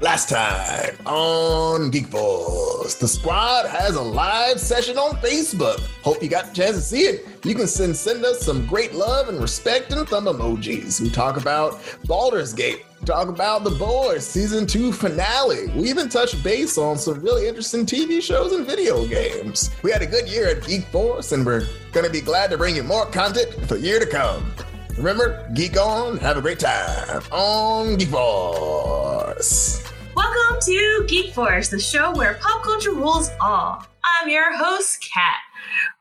Last time on Geek Force, the squad has a live session on Facebook. Hope you got the chance to see it. You can send send us some great love and respect and thumb emojis. We talk about Baldur's Gate, talk about The Boys season two finale. We even touched base on some really interesting TV shows and video games. We had a good year at Geek Force, and we're gonna be glad to bring you more content for year to come. Remember, geek on, have a great time on Geek Force. Welcome to Geek Force, the show where pop culture rules all. I'm your host, Kat.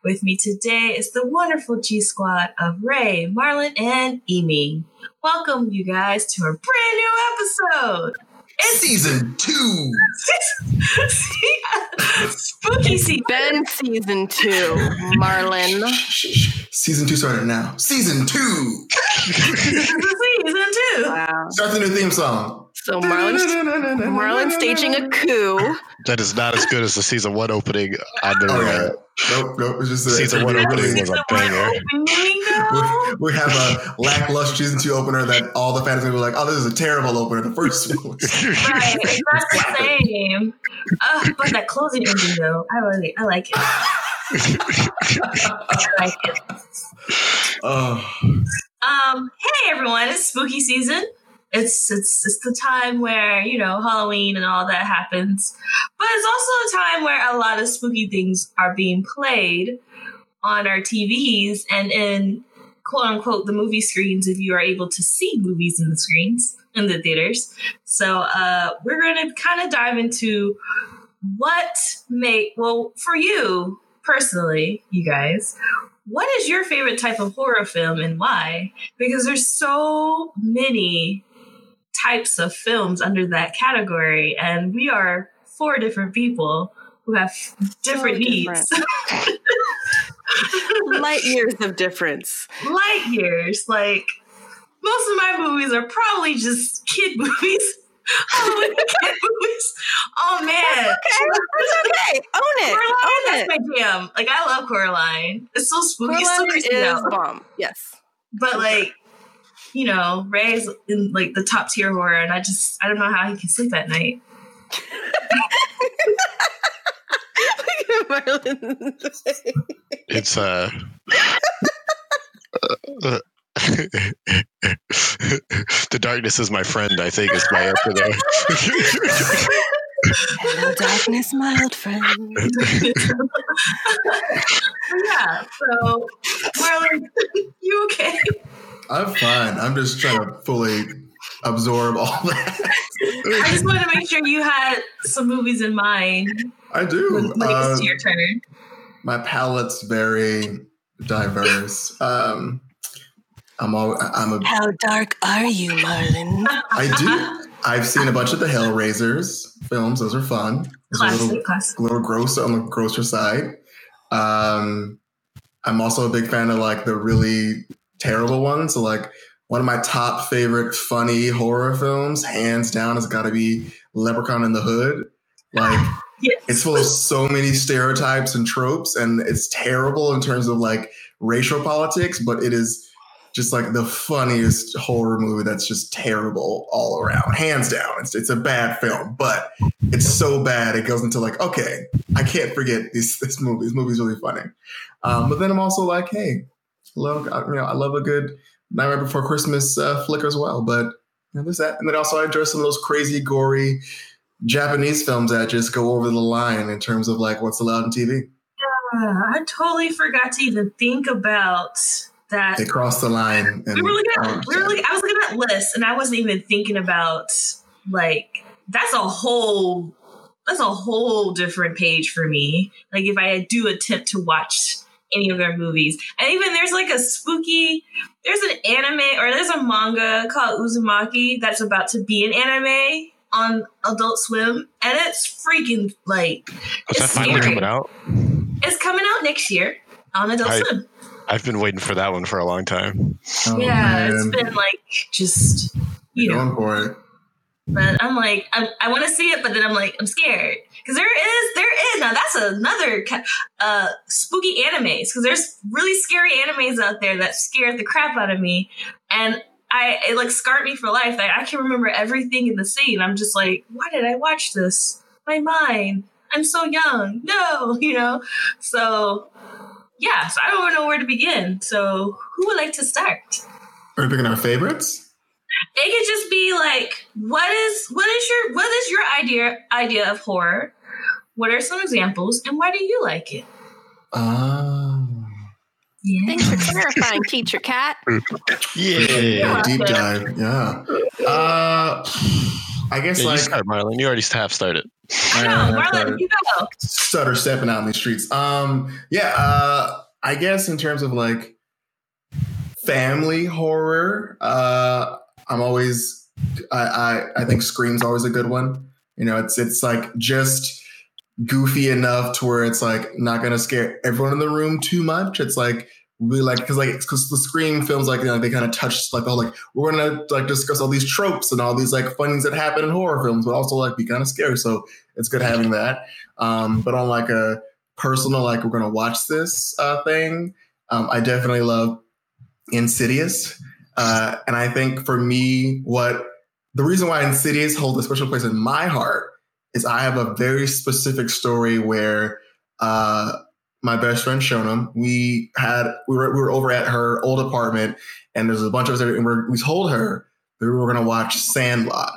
With me today is the wonderful G Squad of Ray, Marlon, and Emi. Welcome, you guys, to a brand new episode. It's season two. Spooky season. Been season two, Marlon. Season two started now. Season two. season two. Wow. Start the new theme song. So Marlon's, Marlon's staging a coup. That is not as good as the season one opening I've ever Oh, yeah. Nope, nope. It's just a, Season one opening was Season a one banger. we, we have a lackluster season two opener that all the fans will be like, "Oh, this is a terrible opener." The first one. was- Right, it's not the same. Uh, but that closing ending, though, I like it. I like it. I like it. oh, Um, hey everyone, it's spooky season. It's it's it's the time where, you know, Halloween and all that happens. But it's also a time where a lot of spooky things are being played on our TVs and in quote unquote the movie screens if you are able to see movies in the screens in the theaters. So uh we're gonna kind of dive into what make well for you personally, you guys, what is your favorite type of horror film and why? Because there's so many types of films under that category, and we are four different people who have different needs. Light years of difference. Light years. Like most of my movies are probably just kid movies. Halloween kid movies. Oh man. Okay, it's okay. Own it. Coraline, Own that's it. my jam. Like I love Coraline. It's so spooky. It's so Coraline is bomb. Yes. but like you know ray's in like the top tier horror and i just i don't know how he can sleep at night Look at Marlon's face. It's uh, uh, the darkness is my friend. I think is my answer there. Hello, darkness, my old friend. yeah so marlon you okay I'm fine. I'm just trying to fully absorb all that. i just wanted to make sure you had some movies in mind I do. when it Uh, gets to your turn my palette's very diverse. Um, I'm all. I'm a. How dark are you, Marlon? I do. I've seen a bunch of the Hellraisers films. Those are fun. Those are a little, classic classic a little gross on the grosser side. Um, I'm also a big fan of like the really terrible ones. So like one of my top favorite funny horror films, hands down, has got to be Leprechaun in the Hood. Like yes. it's full of so many stereotypes and tropes, and it's terrible in terms of like racial politics, but it is just like the funniest horror movie that's just terrible all around, hands down. It's it's a bad film, but it's so bad it goes into like, okay, I can't forget this this movie. This movie's really funny. Um, but then I'm also like, hey, love you know, I love a good Nightmare Before Christmas uh, flick as well. But you know, there's that, and then also I enjoy some of those crazy, gory Japanese films that just go over the line in terms of like what's allowed on TV. Uh, i totally forgot to even think about that They cross the line. And we were looking I at we were understand. looking, I was looking at lists and I wasn't even thinking about like that's a whole that's a whole different page for me. Like if I do attempt to watch any of their movies. And even there's like a spooky there's an anime or there's a manga called Uzumaki that's about to be an anime on Adult Swim and it's freaking like Was that It's finally coming out? it's coming out next year on Adult I- Swim. I've been waiting for that one for a long time. Oh, yeah, it's been like just you know going for it. But I'm like, I, I want to see it, but then I'm like, I'm scared because there is, there is now. That's another uh, spooky animes because there's really scary animes out there that scared the crap out of me, and I it like scarred me for life. Like I can remember everything in the scene. I'm just like, why did I watch this? My mind. I'm so young. No, you know. So yeah, so I don't know where to begin. So who would like to start? Are we picking our favorites? It could just be like, what is what is your what is your idea idea of horror? What are some examples, and why do you like it? Um, Yeah. Thanks for clarifying, Teacher Kat. Yeah. deep dive. Yeah. Uh, I guess Yeah, you like start, Marlon. You already half started. No, uh, Marlon, you go. stutter stepping out in the streets. Um, yeah, uh, I guess in terms of like family horror, uh, I'm always, I, I, I think Scream's always a good one. You know, it's it's like just goofy enough to where it's like not gonna scare everyone in the room too much. It's like really like because like because the Scream films like you know, they kind of touch like the whole like we're gonna like discuss all these tropes and all these like fun things that happen in horror films, but also like be kind of scary. So it's good having that. Um, but on like a personal like we're gonna watch this uh, thing, um, I definitely love Insidious, uh, and I think for me, what the reason why Insidious holds a special place in my heart is I have a very specific story where uh, my best friend Shonam, we had we were we were over at her old apartment, and there's a bunch of us there, and we're, we told her that we were gonna watch Sandlot,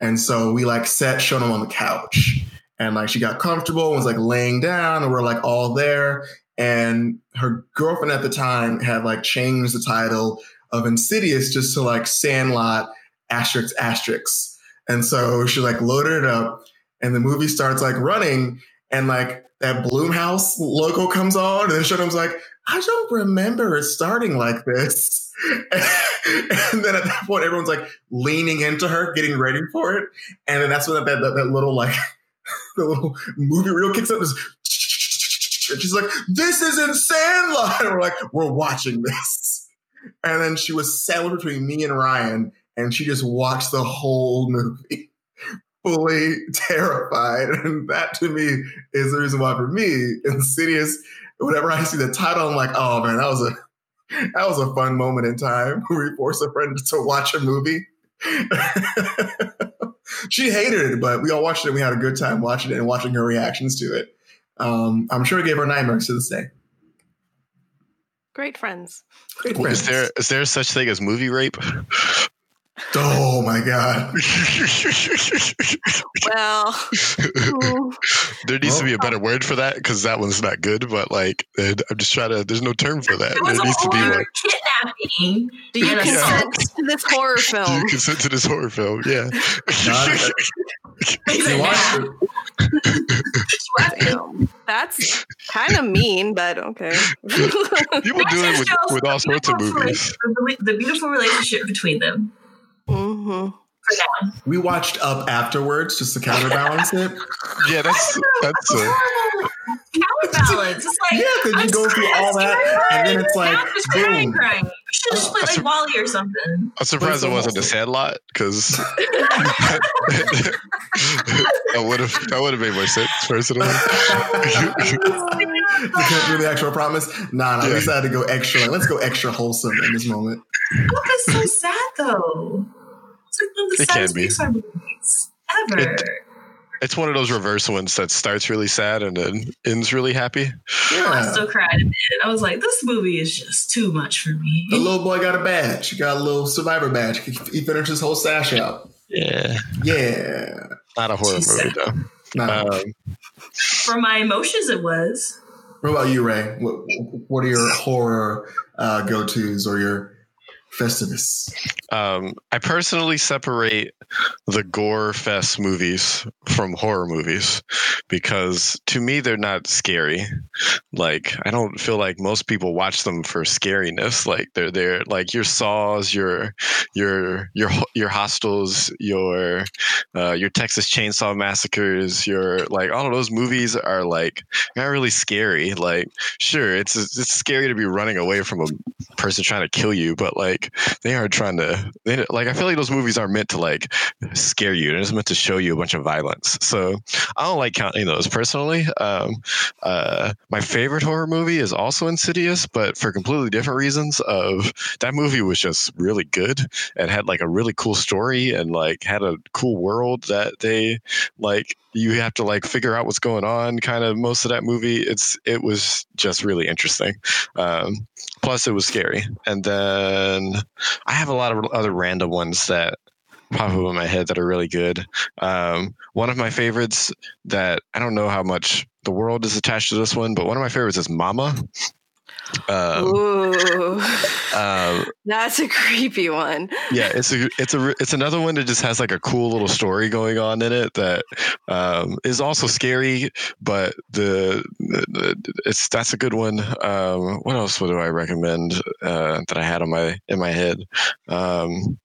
and so we like set Shonam on the couch, and like she got comfortable and was like laying down, and we're like all there, and her girlfriend at the time had like changed the title of Insidious just to like Sandlot asterisk asterisk. And so she like loaded it up and the movie starts like running and like that Blumhouse logo comes on and then Shonam's like, I don't remember it starting like this. and then at that point, everyone's like leaning into her, getting ready for it. And then that's when that, that, that little like the little movie reel kicks up. And she's like, this is in Sandlot. And we're like, we're watching this. And then she was sandwiched between me and Ryan and she just watched the whole movie fully terrified. And that to me is the reason why for me, Insidious, whenever I see the title, I'm like, oh man, that was a that was a fun moment in time where we forced a friend to watch a movie. she hated it, but we all watched it and we had a good time watching it and watching her reactions to it. Um, I'm sure it gave her nightmares to this day. Great friends. Great Is friends. there is there such thing as movie rape? Oh my god. Well, there needs to be a better word for that because that one's not good. But like, I'm just trying to. There's no term for that. There needs to be over one. kidnapping. do you consent assault. to this horror film? Do film? you consent to this horror film? Yeah. You like, watched nah. it. Damn. That's kind of mean, but okay. People do it with, with all sorts of movies. The beautiful relationship between them. Hmm For now. We watched Up afterwards just to counterbalance it. Yeah, that's that's a, Counterbalance. It's like Yeah, because you go through all that, and then it's like, just boom. crying. You should have just played like WALL-E or something. I'm surprised it wasn't a Sandlot because that would have that would have made more sense personally. Because do the actual promise. Nah, nah. Yeah. We decided to go extra. Like, let's go extra wholesome in this moment. What is so sad though? It's like one of the It can saddest be. Pixar movies ever. It's one of those reverse ones that starts really sad and then ends really happy. Yeah, I Yeah. still cried a bit. I was like, this movie is just too much for me. The little boy got a badge. He got a little survivor badge. He he finished his whole stash out. Yeah, Yeah. not a horror movie though. Nah. Um, For my emotions, it was. what about you, Ray? What, what are your horror uh, go tos or your Festivus? Um, I personally separate the gore fest movies from horror movies because to me they're not scary. Like I don't feel like most people watch them for scariness. Like they're they're like your saws, your your your your hostels, your uh, your Texas Chainsaw Massacres, your like all of those movies are like not really scary. Like, sure, it's it's scary to be running away from a person trying to kill you, but like they are trying to they, like I feel like those movies aren't meant to like scare you. They're just meant to show you a bunch of violence. So I don't like counting those personally. Um, uh, my favorite horror movie is also Insidious, but for completely different reasons. Of that movie was just really good and had like a really cool story and like had a cool world that they like you have to like figure out what's going on kind of most of that movie. It's it was just really interesting. Um, plus it was scary. And then i have a lot of other random ones that pop up in my head that are really good. Um, one of my favorites that i don't know how much the world is attached to this one but one of my favorites is mama um, Ooh, um, that's a creepy one. Yeah, it's a it's a it's another one that just has like a cool little story going on in it that um, is also scary, but the, the, it's that's a good one. Um, what else would I recommend uh, that I had on my in my head? Um,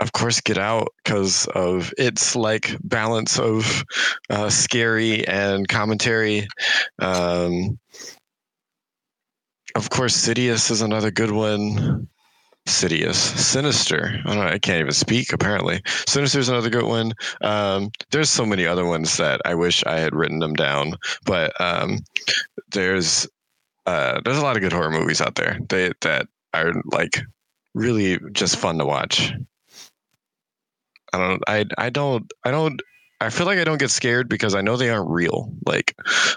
of course get out because of its like balance of uh, scary and commentary um, of course, Sidious is another good one. Sidious, Sinister. I don't know. I can't even speak. Apparently, Sinister is another good one. Um, there's so many other ones that I wish I had written them down, but um, there's uh, there's a lot of good horror movies out there. They that are like really just fun to watch. I don't. I I don't. I don't. I feel like I don't get scared because I know they aren't real. Like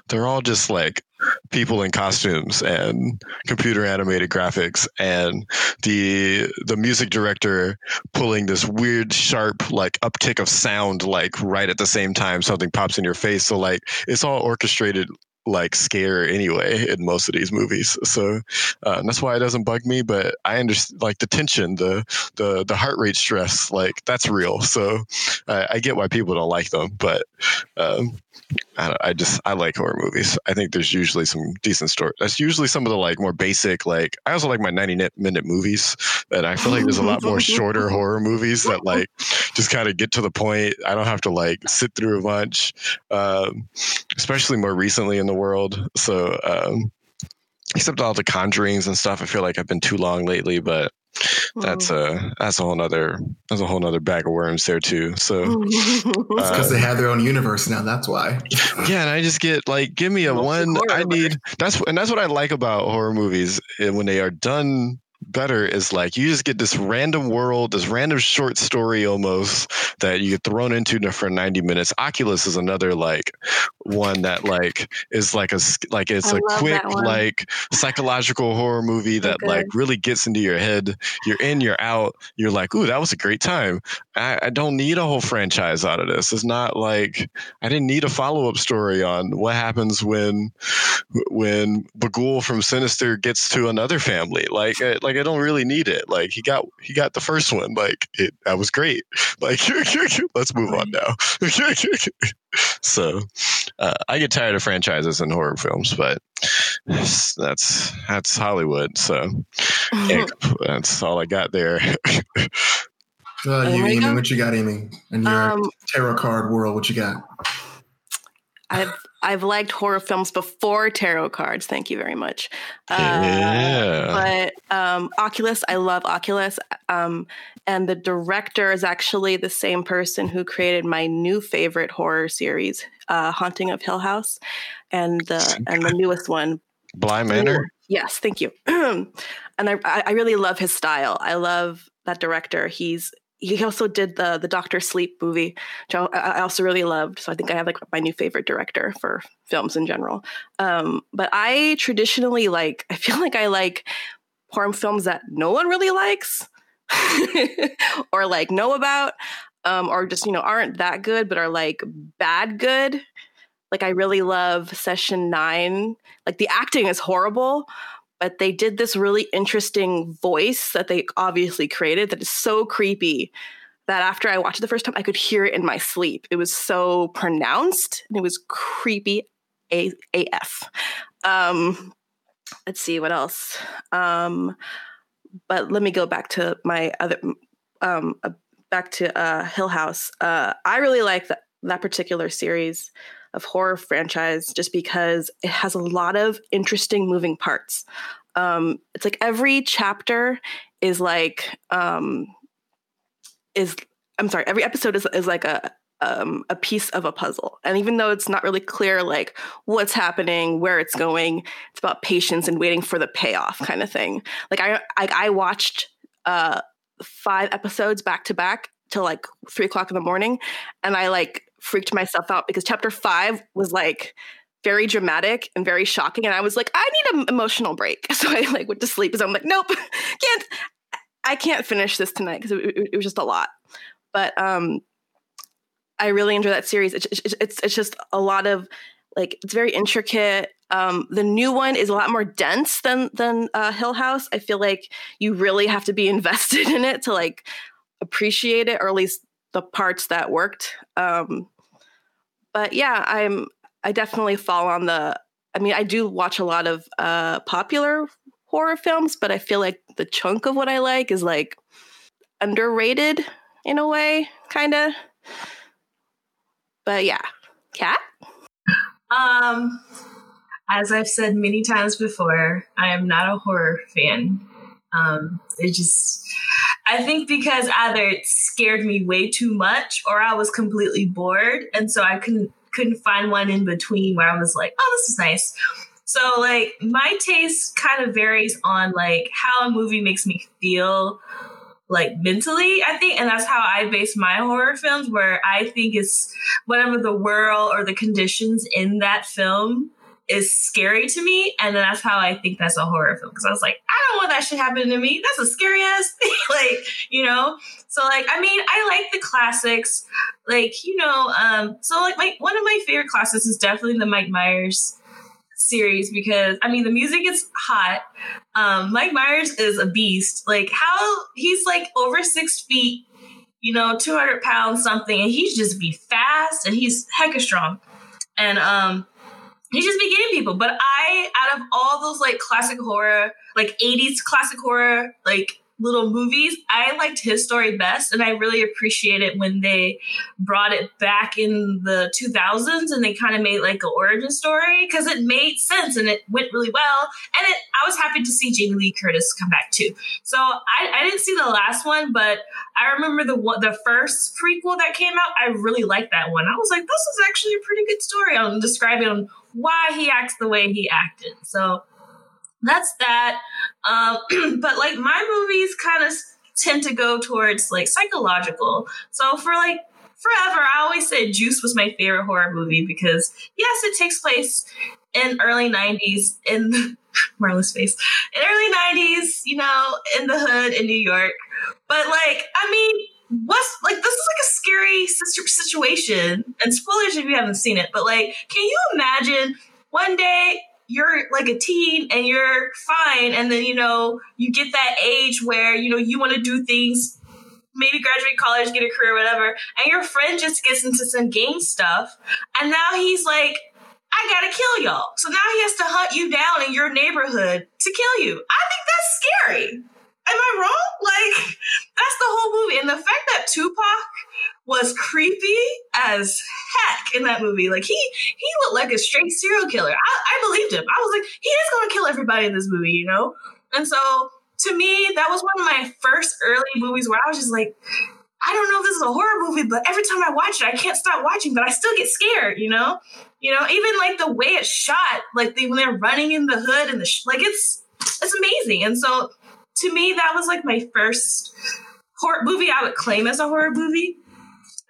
they're all just like people in costumes and computer animated graphics and the the music director pulling this weird sharp like uptick of sound like right at the same time something pops in your face so like it's all orchestrated like scare anyway in most of these movies. So uh, that's why it doesn't bug me. But I understand like the tension, the the the heart rate stress, like that's real. So I, I get why people don't like them. But um, I, I, just I like horror movies. I think there's usually some decent story. That's usually some of the like more basic. Like I also like my 90 minute movies, and I feel like there's a lot more shorter horror movies that like just kind of get to the point. I don't have to like sit through a bunch, um, especially more recently in the world. So. Um, except all the conjurings and stuff, I feel like I've been too long lately, but that's a that's a whole nother that's a whole nother bag of worms there too. So because uh, they have their own universe now. That's why. yeah, and I just get like, give me a one. I need that's and that's what I like about horror movies eh, when they are done better is like you just get this random world, this random short story almost that you get thrown into for 90 minutes. Oculus is another like one that like is like a like it's I a quick like psychological horror movie that okay. like really gets into your head. You're in, you're out. You're like, ooh, that was a great time. I, I don't need a whole franchise out of this. It's not like I didn't need a follow up story on what happens when when Bughuul from Sinister gets to another family. Like uh, like like I don't really need it. Like he got he got the first one. Like it that was great. Like let's move on now. so uh, I get tired of franchises and horror films, but that's that's Hollywood. So that's all I got there. Uh, you, Amy, what you got, Amy? In your um, tarot card world, what you got? I've I've liked horror films before tarot cards. Thank you very much. Uh, yeah. But um, Oculus, I love Oculus. Um, and the director is actually the same person who created my new favorite horror series, uh, Haunting of Hill House, and the and the newest one, Bly Manor. Yes, thank you. and I I really love his style. I love that director. He's he also did the the Doctor Sleep movie, which I, also really loved. So I think I have like my new favorite director for films in general. Um, but I traditionally like I feel like I like horror films that no one really likes or like know about um, or just you know aren't that good but are like bad good. Like I really love Session Nine. Like the acting is horrible, but they did this really interesting voice that they obviously created that is so creepy that after I watched it the first time, I could hear it in my sleep. It was so pronounced and it was creepy AF. Um, let's see what else. Um, but let me go back to my other um, back to uh, Hill House. Uh, I really like that that particular series of horror franchise just because it has a lot of interesting moving parts. Um, it's like every chapter is like um, is I'm sorry, every episode is is like a um, a piece of a puzzle. And even though it's not really clear, like what's happening, where it's going, it's about patience and waiting for the payoff, kind of thing. Like I, I, I watched uh, five episodes back to back till like three o'clock in the morning, and I like freaked myself out because chapter five was like very dramatic and very shocking, and I was like, I need an emotional break, so I like went to sleep. because I'm like, nope, can't. I can't finish this tonight because it, it, it was just a lot. But um, I really enjoy that series. It's, it's, just a lot of like, it's very intricate. Um, the new one is a lot more dense than, than uh, Hill House. I feel like you really have to be invested in it to like appreciate it, or at least the parts that worked. Um, but yeah, I'm, I definitely fall on the, I mean, I do watch a lot of uh, popular horror films, but I feel like the chunk of what I like is like underrated in a way, kind of. But yeah, Kat. Um, as I've said many times before, I am not a horror fan. Um, it just, I think because either it scared me way too much or I was completely bored, and so I couldn't couldn't find one in between where I was like, oh, this is nice. So like my taste kind of varies on like how a movie makes me feel like mentally, I think. And that's how I base my horror films, where I think it's whatever the world or the conditions in that film is scary to me. And that's how I think that's a horror film. Cause I was like, I don't want that shit happening to me. That's a scary ass thing. like, you know? So like, I mean, I like the classics. Like, you know, um, so like my, one of my favorite classics is definitely the Mike Myers series because I mean the music is hot. Um, Mike Myers is a beast. Like how he's like over six feet, you know, two hundred pounds something, and he's just be fast and he's hecka strong, and um, he just be getting people. But I, out of all those like classic horror, like '80s classic horror, like little movies, I liked his story best. And I really appreciate it when they brought it back in the 2000s and they kind of made like an origin story because it made sense and it went really well. And it, I was happy to see Jamie Lee Curtis come back too. So I, I didn't see the last one, but I remember the the first prequel that came out. I really liked that one. I was like, this is actually a pretty good story on describing why he acts the way he acted. So that's that. Um, but like my movies kind of tend to go towards like psychological. So for like forever, I always said Juice was my favorite horror movie because yes, it takes place in early 90s in Marla's face in early 90s, you know, in the hood in New York. But like, I mean, what's like this is like a scary situation and spoilers if you haven't seen it but like can you imagine one day you're like a teen and you're fine and then you know you get that age where you know you want to do things maybe graduate college get a career whatever and your friend just gets into some game stuff and now he's like i gotta kill y'all. So now he has to hunt you down in your neighborhood to kill you. I think that's scary. Am i wrong? Like that's the whole movie. And the fact that tupac was creepy as heck in that movie. Like he he looked like a straight serial killer. I, I believed him. I was like, he is gonna kill everybody in this movie, you know? And so to me, that was one of my first early movies where I was just like, I don't know if this is a horror movie, but every time I watch it, I can't stop watching, but I still get scared, you know? You know, even like the way it's shot, like they, when they're running in the hood and the, sh- like it's, it's amazing. And so to me, that was like my first horror movie I would claim as a horror movie.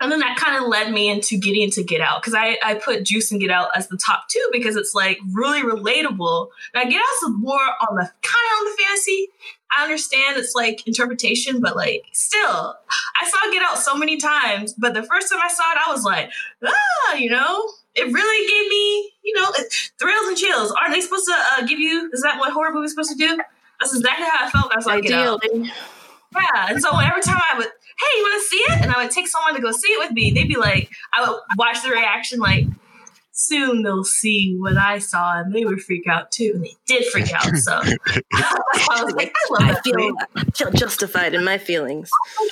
And then that kind of led me into getting into Get Out because I, I put Juice and Get Out as the top two because it's like really relatable. Now Get Out's more on the kind of on the fantasy. I understand it's like interpretation, but like still, I saw Get Out so many times. But the first time I saw it, I was like, ah, you know, it really gave me, you know, thrills and chills. Aren't they supposed to uh, give you? Is that what horror movies supposed to do? That's exactly how I felt. That's like, Get Out. Yeah, and so every time I would hey, you want to see it? And I would take someone to go see it with me. They'd be like, I would watch the reaction, like, soon they'll see what I saw and they would freak out too. And they did freak out. So I was like, I love I that feel, movie. I feel justified in my feelings.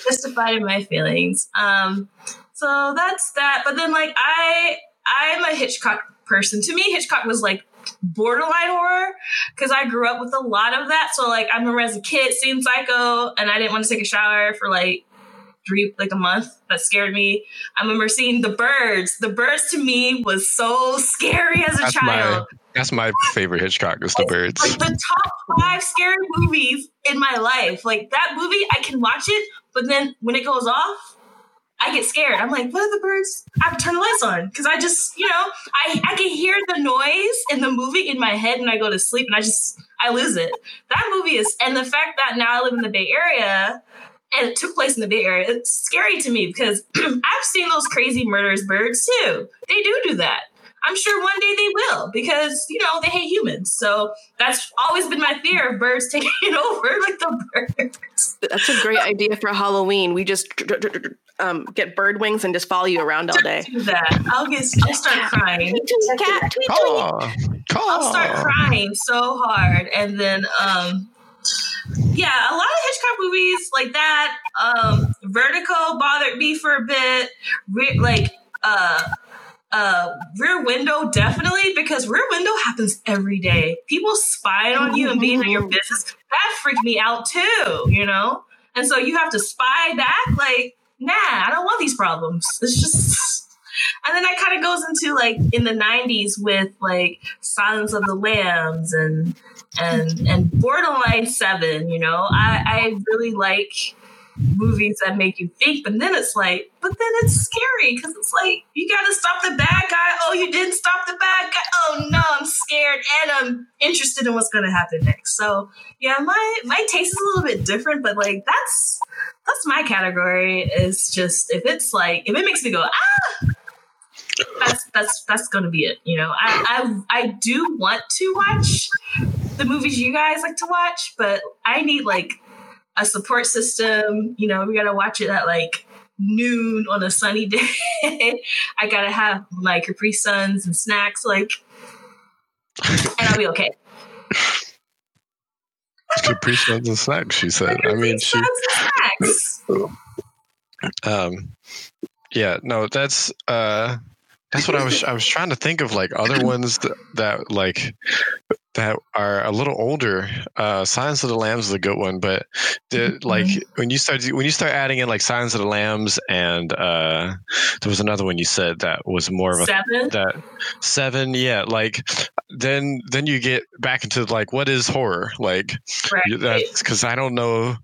Justified in my feelings. Um, so that's that. But then like I I'm a Hitchcock person. To me, Hitchcock was like borderline horror because I grew up with a lot of that. So like I remember as a kid seeing Psycho and I didn't want to take a shower for like three like a month. That scared me. I remember seeing the birds. The birds to me was so scary as a That's child. my that's my favorite Hitchcock is the birds. Like the top five scary movies in my life. Like that movie, I can watch it, but then when it goes off, I get scared. I'm like, what are the birds? I have to turn the lights on because I just, you know, I I can hear the noise in the movie in my head when I go to sleep, and I just I lose it. That movie is, and the fact that now I live in the Bay Area. And it took place in the Bay Area. It's scary to me because I've seen those crazy murderous birds too. They do do that. I'm sure one day they will because you know they hate humans. So that's always been my fear of birds taking over, like the birds. That's a great idea for Halloween. We just um, get bird wings and just follow you around all day. Do that. I'll get. I'll start crying. Tweet, tweet, cat, tweet, tweet. Caw, caw. I'll start crying so hard, and then um, yeah, a lot of Hitchcock movies like that. Um, Vertigo bothered me for a bit. Re- like uh. Uh, Rear Window definitely because Rear Window happens every day. People spying on you and being in your business. That freaked me out too, you know. And so you have to spy back. Like, nah, I don't want these problems. It's just. And then that kind of goes into like in the '90s with like Silence of the Lambs and and and Borderline Seven. You know, I I really like movies that make you think, but then it's like, but then it's scary because it's like you got to stop the bad guy. Oh, you didn't stop the bad guy. Oh no, I'm scared and I'm interested in what's to happen next. So yeah, my my taste is a little bit different, but like that's that's my category. Is just if it's like if it makes me go ah. That's that's that's gonna be it. You know, I, I I do want to watch the movies you guys like to watch, but I need like a support system. You know, we gotta watch it at like noon on a sunny day. I gotta have my Capri Suns and snacks, like, and I'll be okay. Capri Suns and snacks. She said. I mean, she. Snacks. Um, yeah, no, that's uh, that's what I was. I was trying to think of like other ones that, that like that are a little older. Uh, Silence of the Lambs is a good one, but the, like when you start when you start adding in like Silence of the Lambs and uh, there was another one you said that was more of a Seven. that seven yeah like then then you get back into like what is horror like Right. that's because i don't know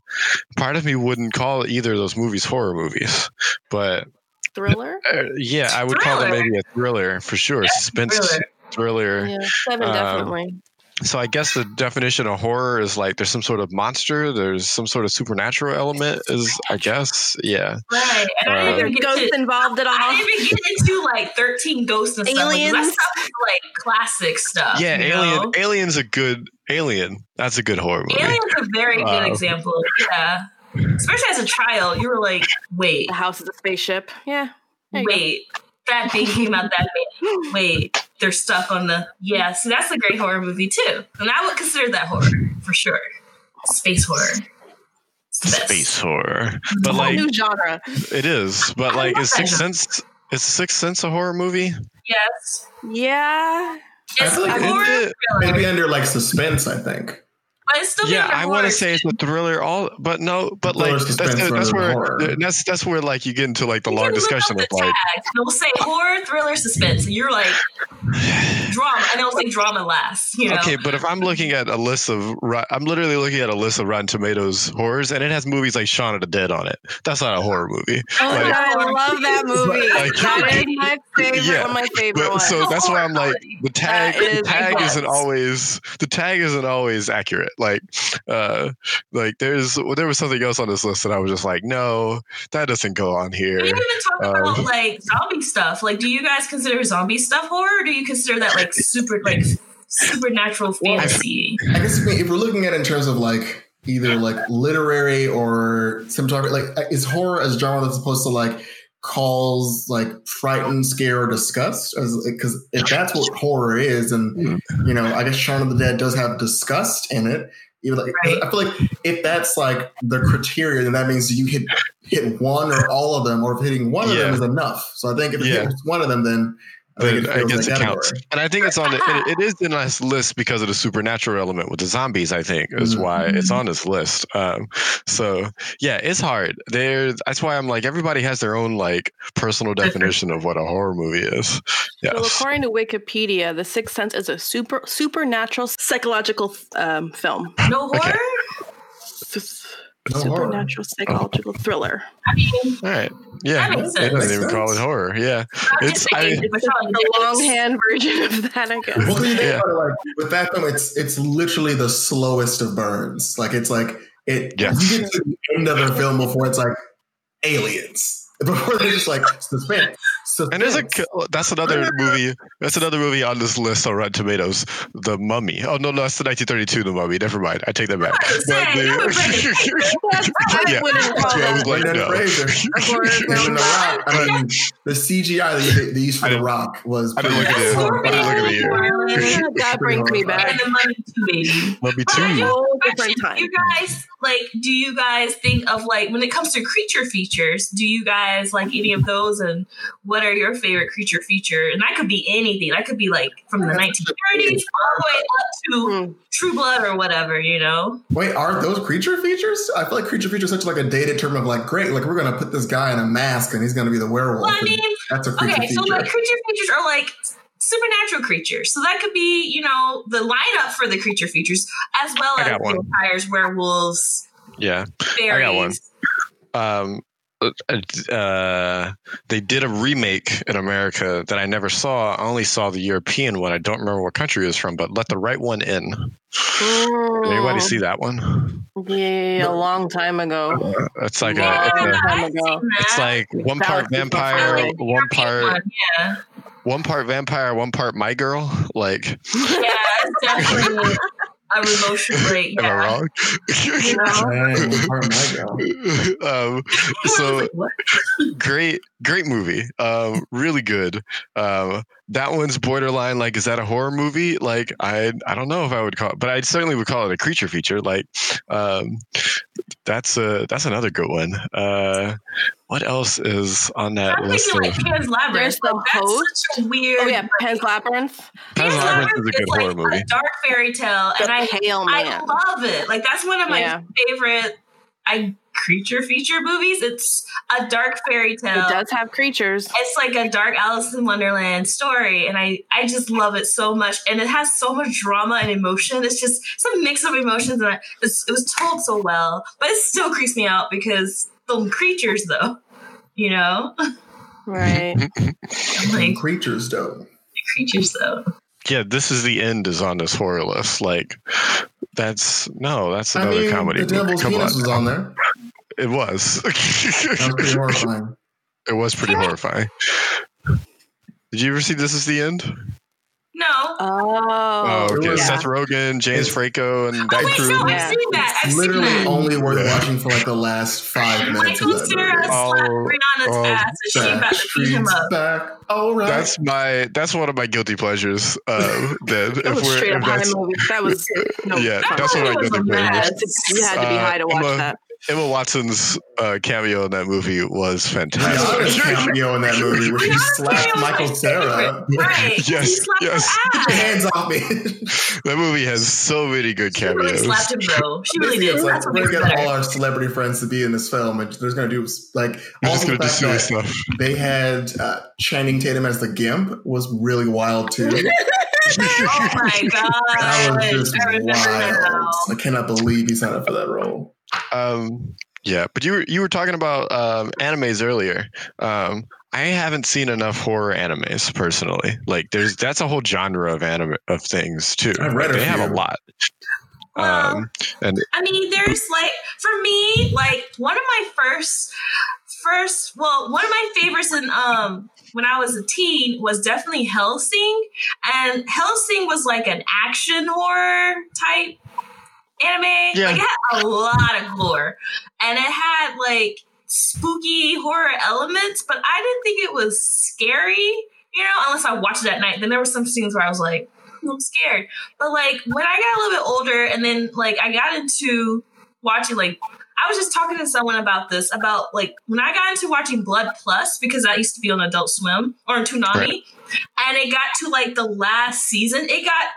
part of me wouldn't call either of those movies horror movies but Thriller? uh, yeah i would call them maybe a thriller for sure Yeah, suspense thriller. thriller Yeah, seven Um, definitely. So i guess the definition of horror is like there's some sort of monster there's some sort of supernatural element is i guess yeah Right. And I Uh, didn't even get Ghosts to, involved at all? I didn't even get into like 13 ghosts and stuff. Like, Aliens? stuff is like classic stuff. yeah alien know? alien's a good alien that's a good horror movie Alien's a very good Uh, example. Yeah. Especially as a child, you were like, wait, The house is a spaceship. Yeah. There you go. wait, that thing came out that big. Wait, they're stuck on the. Yeah, So that's a great horror movie too. And I would consider that horror for sure. Space horror. It's the best. space horror but Whole like new genre. It is, but I like, is that Sixth. Sense is Sixth Sense a horror movie? Yes. Yeah. It's feel like horror it? Maybe under like suspense, I think. But it's still Yeah, I want to say it's a thriller. All, but no, but Thriller, like that's, suspense, that's where horror. that's that's where like you get into like the You long discussion of like tags. They'll say horror, thriller, suspense, and you're like drama, and they'll say drama last. You know, okay, but if I'm looking at a list of Ro- I'm literally looking at a list of Rotten Tomatoes horrors, and it has movies like Shaun of the Dead on it. That's not a horror movie. Oh, Like- God, I love that movie. Like- that is my favorite. Yeah, one of my favorite But, ones. so that's why I'm like the tag. That is The tag isn't always the tag isn't always accurate. Like, uh, like there's there was something else on this list that I was just like, no, that doesn't go on We here. didn't even talk Um, about like zombie stuff. Like, do you guys consider zombie stuff horror? Or do you consider that like super like supernatural Well, I- fantasy? I guess if we- if we're looking at it in terms of like either like literary or cinematography, like is horror as genre that's supposed to like calls like frightened, scare, or disgust, because if that's what horror is, and mm-hmm. you know, I guess Shaun of the Dead does have disgust in it. Even like, Right. I feel like if that's like the criteria, then that means you hit hit one or all of them, or if hitting one of them is enough. So I think if it Yeah. hits one of them, then I it I guess that it counts. category. And I think it's on the, it, it is in this list because of the supernatural element with the zombies, I think, is Mhm. why it's on this list. Um, so yeah, it's hard. There that's why I'm like everybody has their own like personal definition of what a horror movie is. So Yes. according to Wikipedia, The Sixth Sense is a super supernatural psychological um, film. No horror? S- No horror. supernatural oh. psychological thriller. I mean, All right. Yeah. They sense. doesn't even call it horror. Yeah. I'm It's- just thinking I- if it's all The longhand version of that, I guess. Well, 'cause you Yeah. it, like with that film, it's it's literally the slowest of burns. Like it's like it. Yes. You get to the end of the film before it's like aliens. Before they're just like suspense. Suspense. And there's a that's another movie. That's another movie on this list on Rotten Tomatoes. The Mummy. Oh no, no, that's the 1932 The Mummy. Never mind. I take that back. I was that Yeah. wouldn't I was like, no. Fraser. And the rock. I mean, the CGI that they, they used for the rock was. I didn't look at it. pretty- I didn't look at the year. that brings me and back. the money too, baby. Mummy But I two. do Whole question, different time. You guys like? Do you guys think of like when it comes to creature features? Do you guys like any of those? And what are your favorite creature feature? And that could be anything. That could be like from the 1930s all the way up to Hmm. True Blood or whatever. You know? Wait, are those creature features? I feel like creature features such like a dated term of like, great, like we're gonna put this guy in a mask and he's gonna be the werewolf. Well, I mean, that's a creature okay. So feature. like creature features are like supernatural creatures. So that could be you know the lineup for the creature features as well as vampires, werewolves, Yeah. fairies. got one. Um, uh, they did a remake in America that I never saw. I only saw the European one. I don't remember what country it was from, but Let the Right One In. Did Anybody see that one? Yeah, a long time ago. It's like Long a, it's, a, time ago. it's like one That part vampire, funny. one European part one, yeah. one part vampire, one part my girl. Like, Yeah, it's definitely a emotion break. am I Yeah. wrong? You know? Dang, part of my girl. um, so like, great great movie um really good um that one's borderline like is that a horror movie like i i don't know if i would call it but i certainly would call it a creature feature like um that's a that's another good one uh what else is on that I'm list thinking of like Pan's Labyrinth. There's the Like, that's host. such a weird. Oh yeah, Pan's Labyrinth. Pan's Labyrinth is a good like horror movie A dark fairy tale, The and I Pale I love it. Like that's one of my Yeah. favorite. I creature feature movies. It's a dark fairy tale. It does have creatures. it's like a dark Alice in Wonderland story, and I I just love it so much, and it has so much drama and emotion. It's just it's a mix of emotions, and I, it's, it was told so well, but it still creeps me out because the creatures, though, you know, Right. I'm like creatures, though. creatures, though. yeah this is the end is on this horror list like that's no that's I another mean, comedy the movie. devil's come penis on was on there. It was was pretty horrifying. It was pretty horrifying. Did you ever see This Is the End? No. Oh, Oh, okay. yeah. Seth Rogen, James Franco, and Oh that wait, crew. no, I've seen that. I've It's seen literally that. only worth Yeah. watching for like the last five minutes of Michael that Cera movie. Oh, slapped Rihanna's oh, ass, and she about to beat him up. back. All right. That's my. That's one of my guilty pleasures. Uh, then that if was we're straight if up high movie. That was no, yeah, That that's one of my movie guilty pleasures. you had to be Uh, high to watch Emma- that. Emma Watson's uh, cameo in that movie was Rihanna's fantastic. cameo in that movie where she slapped Michael my Cera. Right. Yes, He yes. her Get your hands off me. that movie has so many good She really cameos. slapped him though. She really did. like That's what we're makes gonna get all our celebrity friends to be in this film, and there's gonna do like We're just gonna the do fact that stuff. they had uh, Channing Tatum as the Gimp was really wild too. Oh my god! That was just I remember wild. now. I cannot believe he signed up for that role. Um, yeah, but you were you were talking about um, animes earlier. Um, I haven't seen enough horror animes personally. Like, there's that's a whole genre of anime of things too. I've read Like, a they have a lot. Well, Um, and I mean, there's like for me, like one of my first, first, well, one of my favorites in um when I was a teen was definitely Hellsing, and Hellsing was like an action horror type anime. Yeah. Like it had a lot of gore, and it had like spooky horror elements, but I didn't think it was scary, you know, unless I watched it at night. Then there were some scenes where I was like, hmm, I'm scared. But like when I got a little bit older and then like I got into watching like I was just talking to someone about this about like when I got into watching Blood Plus because that used to be on Adult Swim or on Toonami, right. and it got to like the last season, it got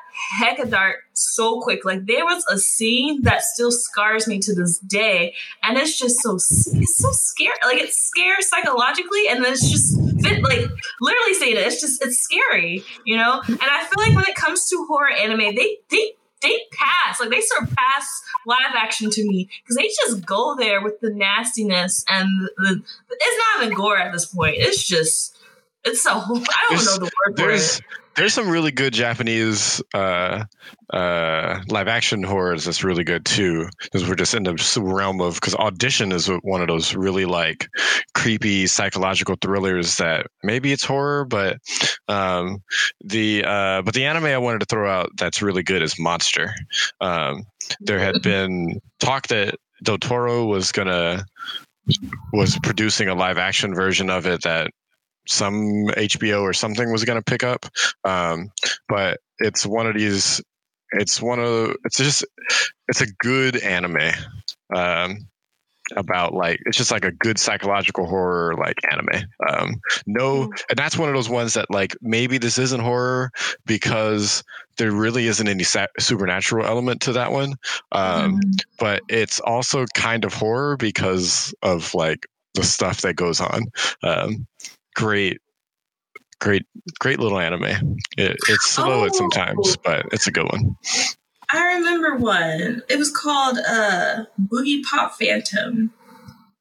hecka dark so quick. Like there was a scene that still scars me to this day, and it's just so it's so scary. Like it scares psychologically, and then it's just like literally saying it. It's just it's scary, you know. And I feel like when it comes to horror anime, they they they pass like they surpass live action to me because they just go there with the nastiness and the, it's not even gore at this point. It's just it's so I don't there's, know the word for it. There's some really good Japanese uh, uh, live action horrors that's really good too. Because we're just in the realm of because Audition is one of those really like creepy psychological thrillers that maybe it's horror, but um, the uh, but the anime I wanted to throw out that's really good is Monster. Um, there had been talk that Del Toro was gonna was producing a live action version of it that some HBO or something was going to pick up. Um, but it's one of these. It's one of. It's just. It's a good anime. Um, about like it's just like a good psychological horror like anime um no mm-hmm. and that's one of those ones that like maybe this isn't horror because there really isn't any sa- supernatural element to that one um mm-hmm. but it's also kind of horror because of like the stuff that goes on um great great great little anime. It, it's slow oh. at sometimes but it's a good one. I remember one. It was called uh Boogiepop Phantom.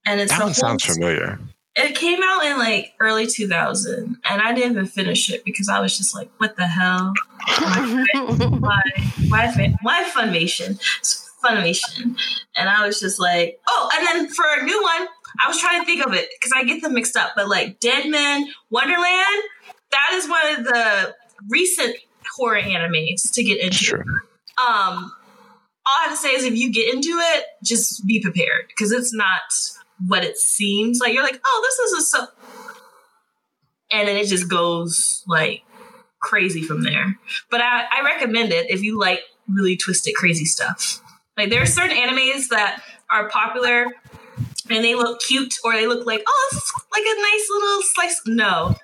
And it's that one sounds familiar. It came out in like early 2000 and i didn't even finish it because i was just like what the hell? Why why why, why funimation funimation. And i was just like oh and then for a new one I was trying to think of it because I get them mixed up, but like Dead Deadman Wonderland, that is one of the recent horror animes to get into. Sure. Um, all I have to say is if you get into it, just be prepared because it's not what it seems like. You're like, oh, this is a so, and then it just goes like crazy from there. But I, I recommend it if you like really twisted, crazy stuff. Like there are certain animes that are popular and they look cute or they look like oh this is like a nice little slice. No.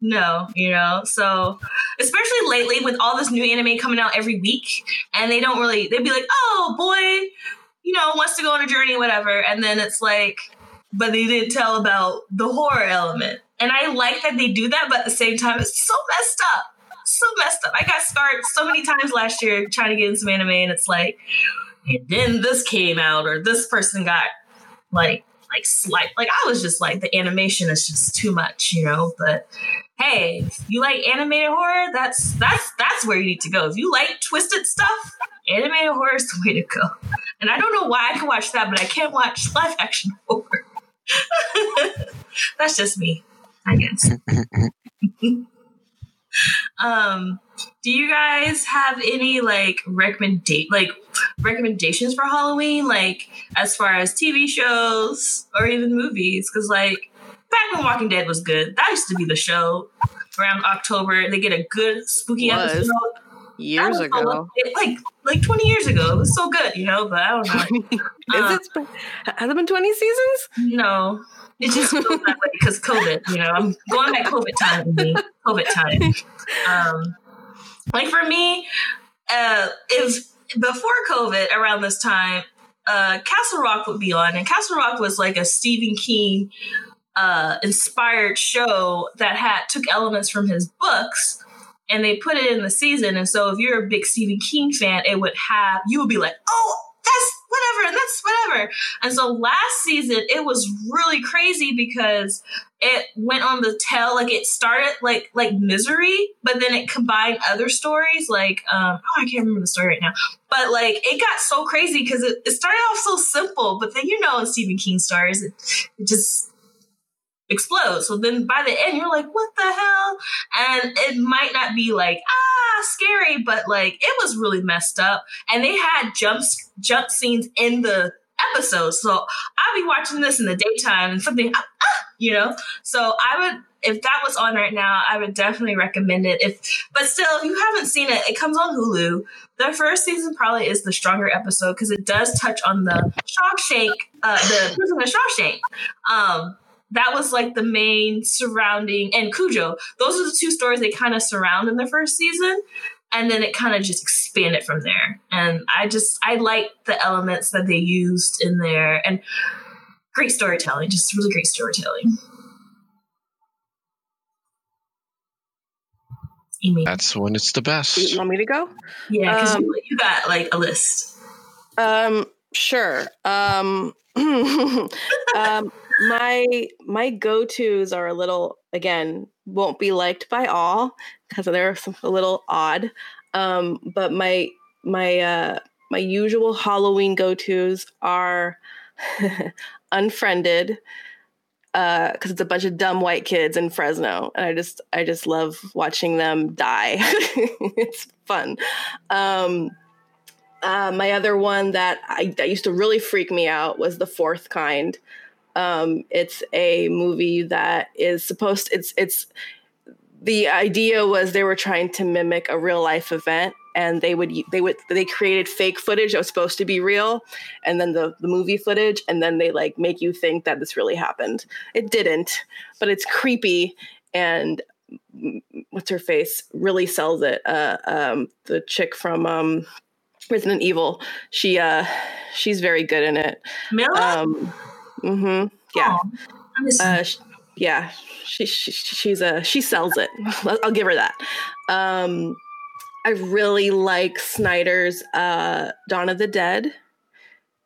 No you know? So especially lately with all this new anime coming out every week and they don't really they'd be like oh boy you know wants to go on a journey whatever. And then it's like but they didn't tell about the horror element. And i like that they do that but at the same time it's so messed up. So messed up. I got scarred so many times last year trying to get into some anime and it's like and then this came out or this person got like like slight like I was just like the animation is just too much, you know. But hey, you like animated horror, that's that's that's where you need to go. If you like twisted stuff, animated horror is the way to go. And I don't know why I can watch that, but I can't watch live action horror. that's just me, I guess. um do you guys have any like recommend like recommendations for Halloween, like as far as TV shows or even movies? Because like back when Walking Dead was good, that used to be the show. Around October, they get a good spooky was. episode. Years ago, like like twenty years ago, it was so good, you know. But I don't know. Is it? Uh, has it been twenty seasons? No, it just feels that way because COVID. You know, I'm going back COVID time. COVID time. Um, like for me, uh, if before COVID, around this time, uh, Castle Rock would be on, and Castle Rock was like a Stephen King uh, inspired show that had took elements from his books and they put it in the season. And so, if you're a big Stephen King fan, it would have you would be like, "Oh, that's whatever, that's whatever. And so last season, it was really crazy because it went on the tail, like it started like like misery, but then it combined other stories, like um, oh, I can't remember the story right now. But like it got so crazy because it, it started off so simple, but then you know Stephen King stories, it, it just explode. So then by the end, you're like, what the hell? And it might not be like, ah, scary, but like it was really messed up. And they had jumps, jump scenes in the episode. So I'll be watching this in the daytime and something, ah, ah, you know. So I would, if that was on right now, I would definitely recommend it. If, but still, if you haven't seen it, it comes on Hulu. The first season probably is the stronger episode because it does touch on the Shawshank, uh, the prison of Shawshank. Um, that was like the main surrounding and Cujo. Those are the two stories they kind of surround in the first season. And then it kind of just expanded from there. And I just I like the elements that they used in there and great storytelling, just really great storytelling. Amy. That's when it's the best. You want me to go? Yeah, because Um, you, you got like a list. Um, sure. Um, um, my my go tos are a little again won't be liked by all because they're a little odd. Um, but my my uh, my usual Halloween go tos are Unfriended because it's a bunch of dumb white kids in Fresno, and I just I just love watching them die. it's fun. Um, uh, my other one that I that used to really freak me out was the fourth kind. Um, it's a movie that is supposed it's it's the idea was they were trying to mimic a real life event and they would they would they created fake footage that was supposed to be real and then the, the movie footage and then they like make you think that this really happened it didn't but it's creepy and what's her face really sells it uh, um, the chick from um, Resident Evil. She uh she's very good in it. Milla? Um mhm. Yeah. Aw, I miss Uh sh- yeah. She, she she's a she sells it. I'll give her that. Um I really like Snyder's uh Dawn of the Dead.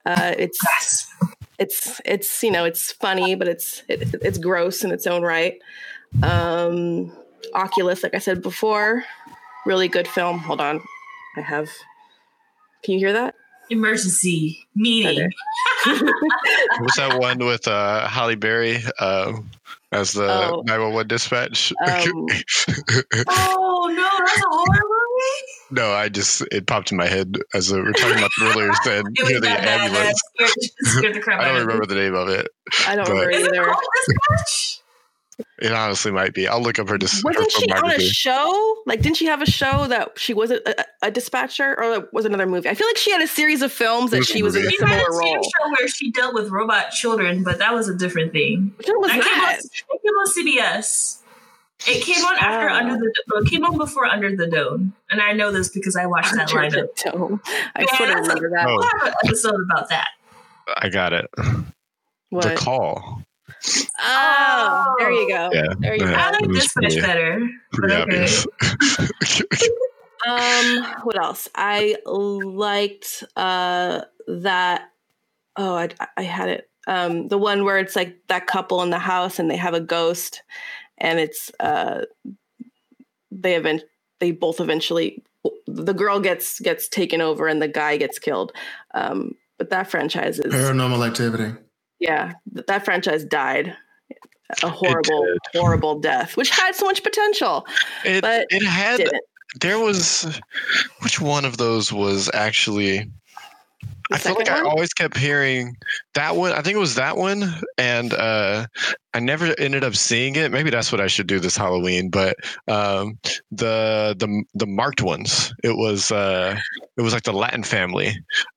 Uh it's Yes. it's it's you know it's funny but it's it, it's gross in its own right um oculus like i said before really good film hold on i have can you hear that Emergency meeting. Okay. Was that one with uh, Halle Berry uh, as the Oh. 911 dispatch? Um, Oh no, that's a horror movie. no, I just it popped in my head as uh, we're talking about thrillers. Then It was hear the that bad. That ambulance. scared, scared the I don't remember the name of it. i don't But- remember Is it either called Dispatch? It honestly might be. I'll look up her. Dis- wasn't she on a show like didn't she have a show that she wasn't a, a dispatcher or it was another movie i feel like she had a series of films that was a she was in a movie. She had similar a role show where she dealt with robot children, but that was a different thing. which was That came, on, it came on CBS. It came on after Oh. Under the well, it came on before Under the Dome, and I know this because I watched that lineup. the Dome. i Yeah, sort of remember that Oh. We'll have an episode about that. I got it. what The call. Oh there you go Yeah. there you go Yeah. I like it was Dispatch pretty- better. But Pretty okay. Um, what else? I liked uh that. Oh, I I had it. Um, the one where it's like that couple in the house and they have a ghost, and it's uh, they event they both eventually the girl gets gets taken over and the guy gets killed. Um, but that franchise is Paranormal activity. Yeah, th- that franchise died a horrible horrible death, which had so much potential, it but it had didn't. there was which one of those was actually The I feel like second I always kept hearing that one. I think it was that one, and uh, I never ended up seeing it. Maybe that's what I should do this Halloween. But um, the the the marked ones, it was uh, it was like the Latin family.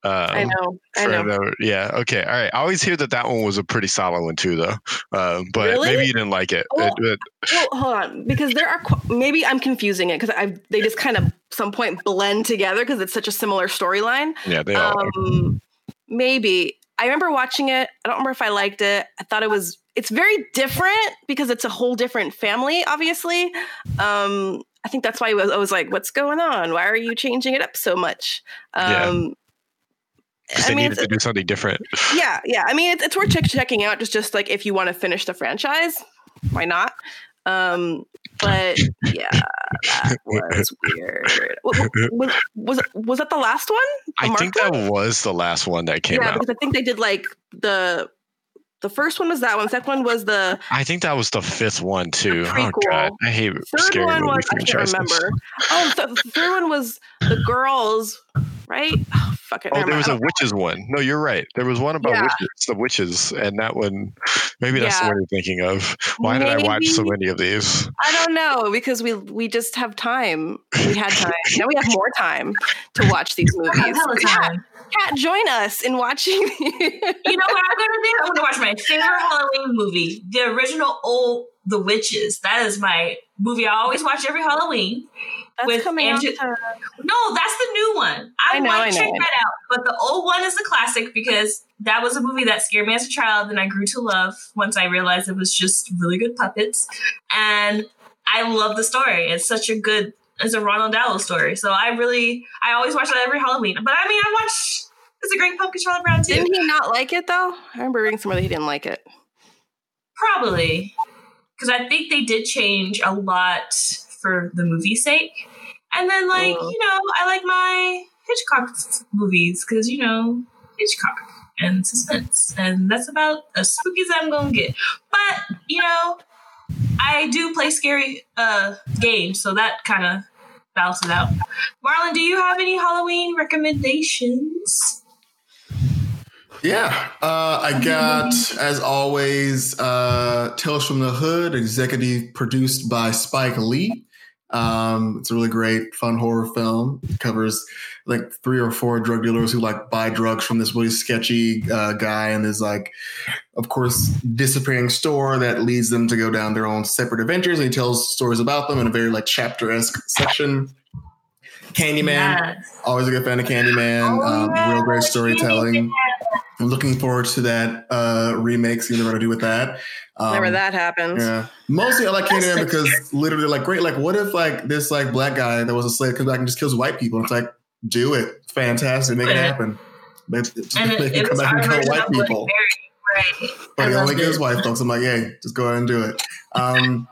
Um, I know, I know. the- yeah. Okay. All right. I always hear that that one was a pretty solid one too, though. Um, but Really? maybe you didn't like it. Oh. It- it- Well, hold on, because there are qu- maybe I'm confusing it because I they just kind of some point blend together because it's such a similar storyline. yeah, they all. are. Um, maybe I remember watching it. I don't remember if I liked it. I thought it was. It's very different because it's a whole different family. Obviously, um, I think that's why I was, I was like, "What's going on? Why are you changing it up so much?" Yeah. Um, 'Cause I they mean, needed to do something different. yeah, yeah. I mean, it's, it's worth check, checking out. Just, just like if you want to finish the franchise, why not? Um, but yeah, that was weird. Wa- wa- Was, was was that the last one? The I think marked that was the last one that came yeah, out. because I think they did like the the first one was that one. Second one was the I think that was the fifth one too. Oh god, I hate third scary one movie was I can't remember. Oh, the, the third one was the girls, right? Oh, fucking. Oh, there was a don't- witches one. No, you're right. There was one about Yeah. witches, the witches, and that one. Maybe that's the one you're thinking of. Why did I watch so many of these? I don't know because we we just have time. We had time. now we have more time to watch these movies. hella Kat. Kat, join us in watching. You know what I'm gonna do? I'm gonna watch my favorite Halloween movie, the original old The Witches. That is my movie I always watch every Halloween. That's With coming. Andrew- to- No, that's the new one. I, I know, might I check that out. But the old one is the classic because that was a movie that scared me as a child and I grew to love once I realized it was just really good puppets. And I love the story. It's such a good it's a Roald Dahl story. So I really I always watch that every Halloween. But I mean I watch It's a Great Pumpkin Charlie Brown too. Didn't he not like it though? I remember reading somewhere that he didn't like it. Probably. Because I think they did change a lot for the movie's sake. And then, like, Oh. you know, I like my Hitchcock movies because, you know, Hitchcock and suspense. And that's about as spooky as I'm going to get. But, you know, I do play scary uh, games, so that kind of balances out. Marlon, do you have any Halloween recommendations? Yeah, uh, I got as always uh, Tales from the Hood, executive produced by Spike Lee. Um, it's a really great, fun horror film. It covers like three or four drug dealers who like buy drugs from this really sketchy uh, guy, and there's like, of course, disappearing store that leads them to go down their own separate adventures. And he tells stories about them in a very like chapter esque section. Candyman, Yes. always a good fan of Candyman. Oh, um, yeah, real great storytelling. Candyman. I'm looking forward to that uh, remake. See what they're going to do with that. Um, Whenever that happens. Yeah. Mostly I like That's Candyman so because literally, like, great. Like, what if like this like black guy that was a slave comes back and just kills white people? And it's like, do it, fantastic, make it happen. Make, And it, make it him come back and kill white people. Right? But I he only loved kills white folks. I'm like, hey, just go ahead and do it. Um,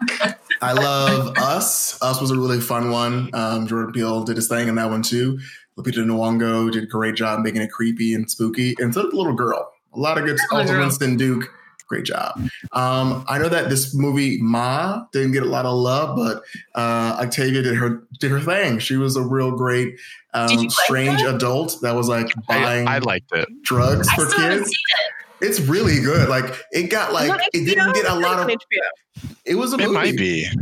I love Us. Us was a really fun one. Um, Jordan Peele did his thing in that one too. Lupita Nyong'o did a great job making it creepy and spooky. And so did the little girl. A lot of good. Little Also. Winston Duke. Great job. Um, I know that this movie Ma didn't get a lot of love, but uh, Octavia did her did her thing. She was a real great, um, like strange that? adult that was like buying I liked it. drugs I for still kids. seen It's really good. Like it got like it it didn't get a lot of. It was a It movie. might be. it.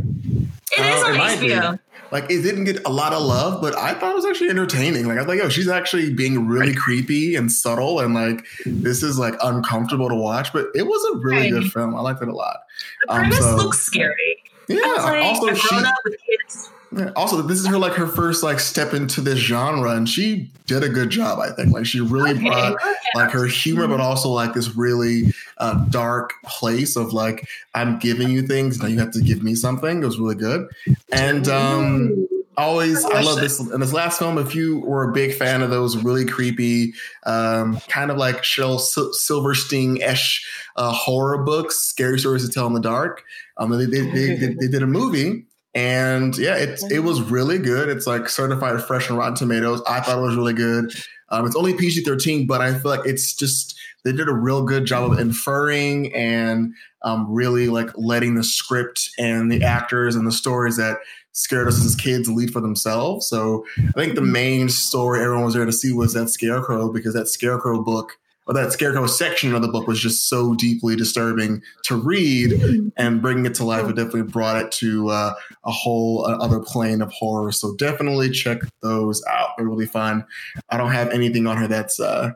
It is Uh, on it might be. HBO. Like it didn't get a lot of love, but I thought it was actually entertaining. Like I was like, oh, she's actually being really creepy and subtle, and like this is like uncomfortable to watch. But it was a really Right. good film. I liked it a lot. The Um, premise so- looks scary. Yeah. I was like, also, I've she, up with kids. Also this is her like her first like step into this genre, and she did a good job. I think like she really Okay, brought okay. like her humor, but also like this really uh, dark place of like I'm giving you things, now you have to give me something. It was really good, and um, always I love this. In this last film, if you were a big fan of those really creepy, um, kind of like Shel Sil- Silverstein ish uh, horror books, scary stories to tell in the dark, um, they, they, they, they, they did a movie. And yeah, it it was really good. It's like certified fresh and Rotten Tomatoes. I thought it was really good. Um, it's only PG thirteen, but I feel like it's just they did a real good job of inferring and um, really like letting the script and the actors and the stories that scared us as kids lead for themselves. So I think the main story everyone was there to see was that Scarecrow because that Scarecrow book or that Scarecrow section of the book was just so deeply disturbing to read and bringing it to life. It definitely brought it to uh, a whole uh, other plane of horror. So definitely check those out. They're really fun. I don't have anything on here that's uh,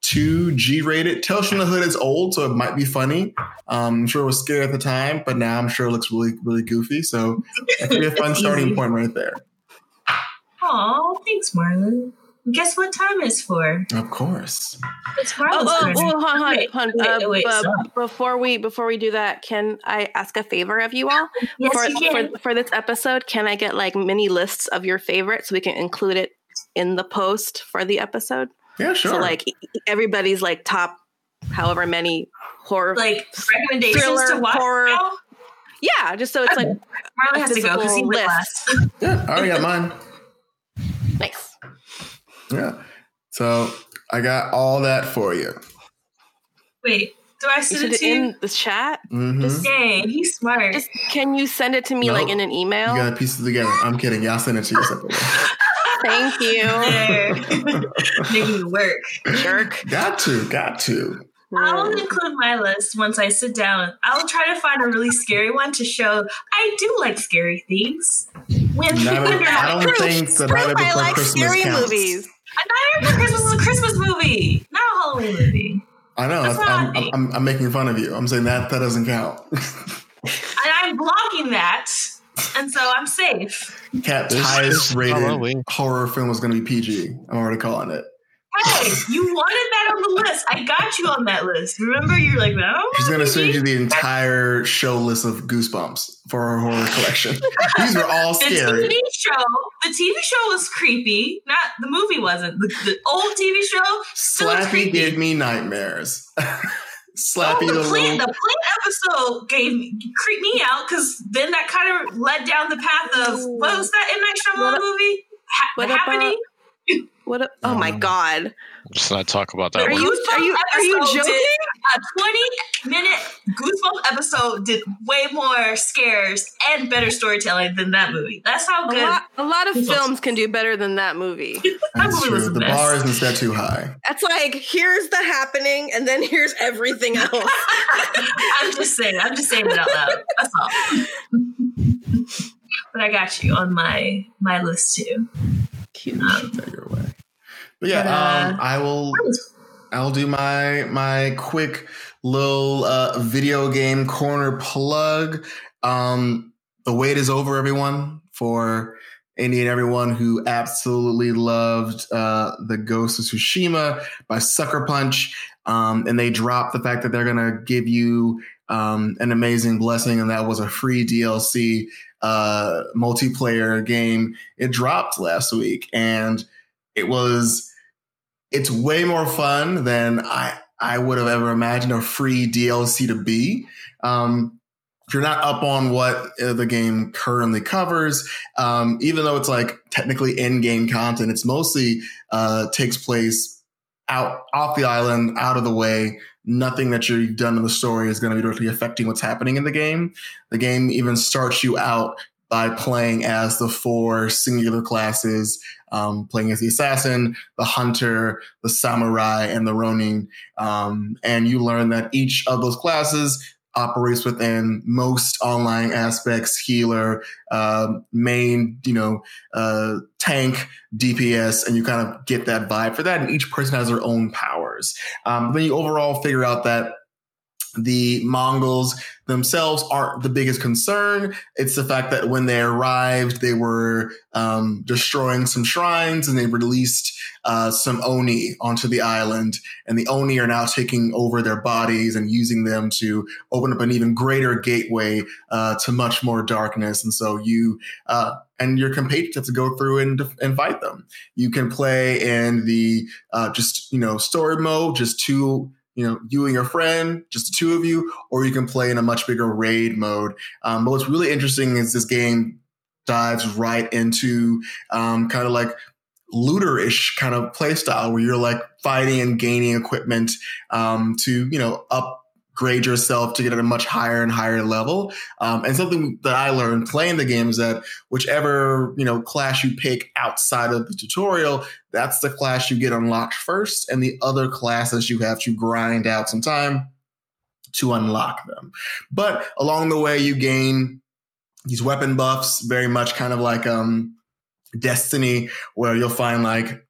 too G rated. Tales from the Hood is old, so it might be funny. Um, I'm sure it was scary at the time, but now I'm sure it looks really, really goofy. So that could be a fun starting easy. point right there. Oh, thanks, Marlon. Guess what time it's for? Of course. It's Oh, oh, oh, hold on, Wait, hold wait, Uh, wait, bu- before we before we do that, can I ask a favor of you all? yes, for, you can. for for this episode, can I get like mini lists of your favorites so we can include it in the post for the episode? Yeah, sure. So like everybody's like top however many horror like recommendations Thriller, to watch. horror. now? Yeah, just so it's like Marlon has to go because he physical went list. yeah, I already got mine. nice. Yeah. So I got all that for you. Wait, do I You send send it it to you? in the chat. hmm Dang, he's smart. Just can you send it to me like in an email? You got to piece it together. I'm kidding. Yeah, I'll send it to you separately. Thank you. There. Making it work. Jerk. got to, got to. I'll include my list once I sit down. I'll try to find a really scary one to show I do like scary things. When None of- I don't think the Night Proof Before I like Christmas scary counts. movies. A Night Before Christmas is a Christmas movie, not a Halloween movie. I know. That's I'm, I I'm. I'm, I'm making fun of you. I'm saying that that doesn't count. And I'm blocking that, and so I'm safe. Kat This highest is rated Halloween. horror film was going to be PG. I'm already calling it. Hey, you wanted that on the list. I got you on that list. Remember, you're like, no. She's going to send you the entire show list of Goosebumps for her horror collection. These were all scary. The. TV show, the TV show was creepy. Not the movie wasn't. The, the old TV show. Still Slappy creepy. gave me nightmares. Slappy oh, the the plant, the plant episode gave me creeped me out because then that kind of led down the path of what was that M Night Shyamalan What- movie? Ha- what the happening. What? A, oh my Um, god. Let's not talk about that Are one. you- are you- are you joking? a twenty minute Goosebumps episode did way more scares and better storytelling than that movie. That's how A good. lot, a lot of Goosebumps. films can do better than that movie. that That's movie was true. a The bar isn't set too high. That's like here's the happening, and then here's everything else. I'm just saying. I'm just saying it out loud. That's all. but I got you on my my list too. Cute. Take her away. But yeah, But, uh, um, I will. I'll do my my quick little uh, video game corner plug. Um, the wait is over, everyone, for any and everyone who absolutely loved uh, the Ghost of Tsushima by Sucker Punch. Um, and they dropped the fact that they're gonna give you um, an amazing blessing, and that was a free DLC uh, multiplayer game. It dropped last week, and it was it's way more fun than I I would have ever imagined a free DLC to be. Um, if you're not up on what uh, the game currently covers, um, even though it's like technically in-game content, it's mostly uh, takes place out off the island, out of the way. Nothing that you've done in the story is going to be directly affecting what's happening in the game. The game even starts you out by playing as the four singular classes, um, playing as the assassin, the hunter, the samurai, and the ronin. Um, and you learn that each of those classes operates within most online aspects healer uh, main you know uh, tank dps and you kind of get that vibe for that and each person has their own powers. Um, then you overall figure out that the mongols themselves aren't the biggest concern. It's the fact that when they arrived they were um, destroying some shrines and they released uh, some oni onto the island. And the oni are now taking over their bodies and using them to open up an even greater gateway uh, to much more darkness. And so you uh, and your compatriots have to go through and, and fight them. You can play in the uh, just you know story mode just two you know you and your friend just the two of you or you can play in a much bigger raid mode. Um, but what's really interesting is this game dives right into um, kind of like looter-ish kind of play style where you're like fighting and gaining equipment um, to you know upgrade yourself to get at a much higher and higher level. Um, and something that i learned playing the game is that whichever you know class you pick outside of the tutorial that's the class you get unlocked first and the other classes you have to grind out some time to unlock them. But along the way you gain these weapon buffs very much kind of like um destiny where you'll find like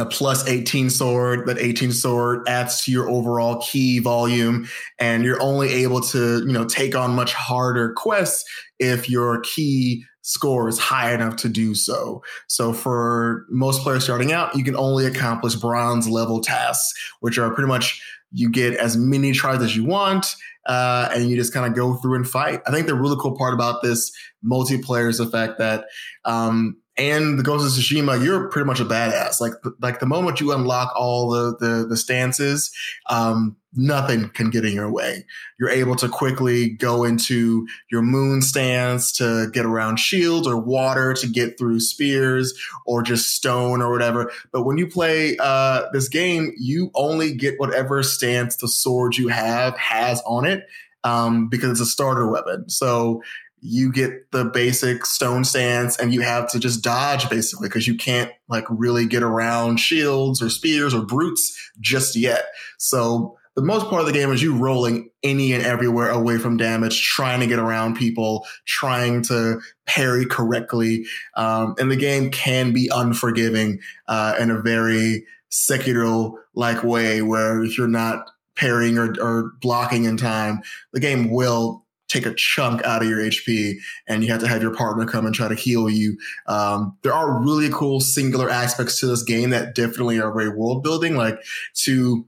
a plus 18 sword that 18 sword adds to your overall key volume and you're only able to you know take on much harder quests if your key score is high enough to do so. So for most players starting out you can only accomplish bronze level tasks which are pretty much you get as many tries as you want uh, and you just kind of go through and fight. I think the really cool part about this multiplayer is the fact that um, and the Ghost of Tsushima, you're pretty much a badass. Like like the moment you unlock all the the, the stances, um, nothing can get in your way. You're able to quickly go into your moon stance to get around shields or water to get through spears or just stone or whatever. But when you play uh, this game, you only get whatever stance the sword you have has on it um, because it's a starter weapon. So you get the basic stone stance and you have to just dodge basically because you can't like really get around shields or spears or brutes just yet. So the most part of the game is you rolling any and everywhere away from damage, trying to get around people, trying to parry correctly. Um, and the game can be unforgiving uh, in a very Sekiro like way where if you're not parrying or, or blocking in time, the game will take a chunk out of your HP and you have to have your partner come and try to heal you. Um, there are really cool singular aspects to this game that definitely are very world building, like to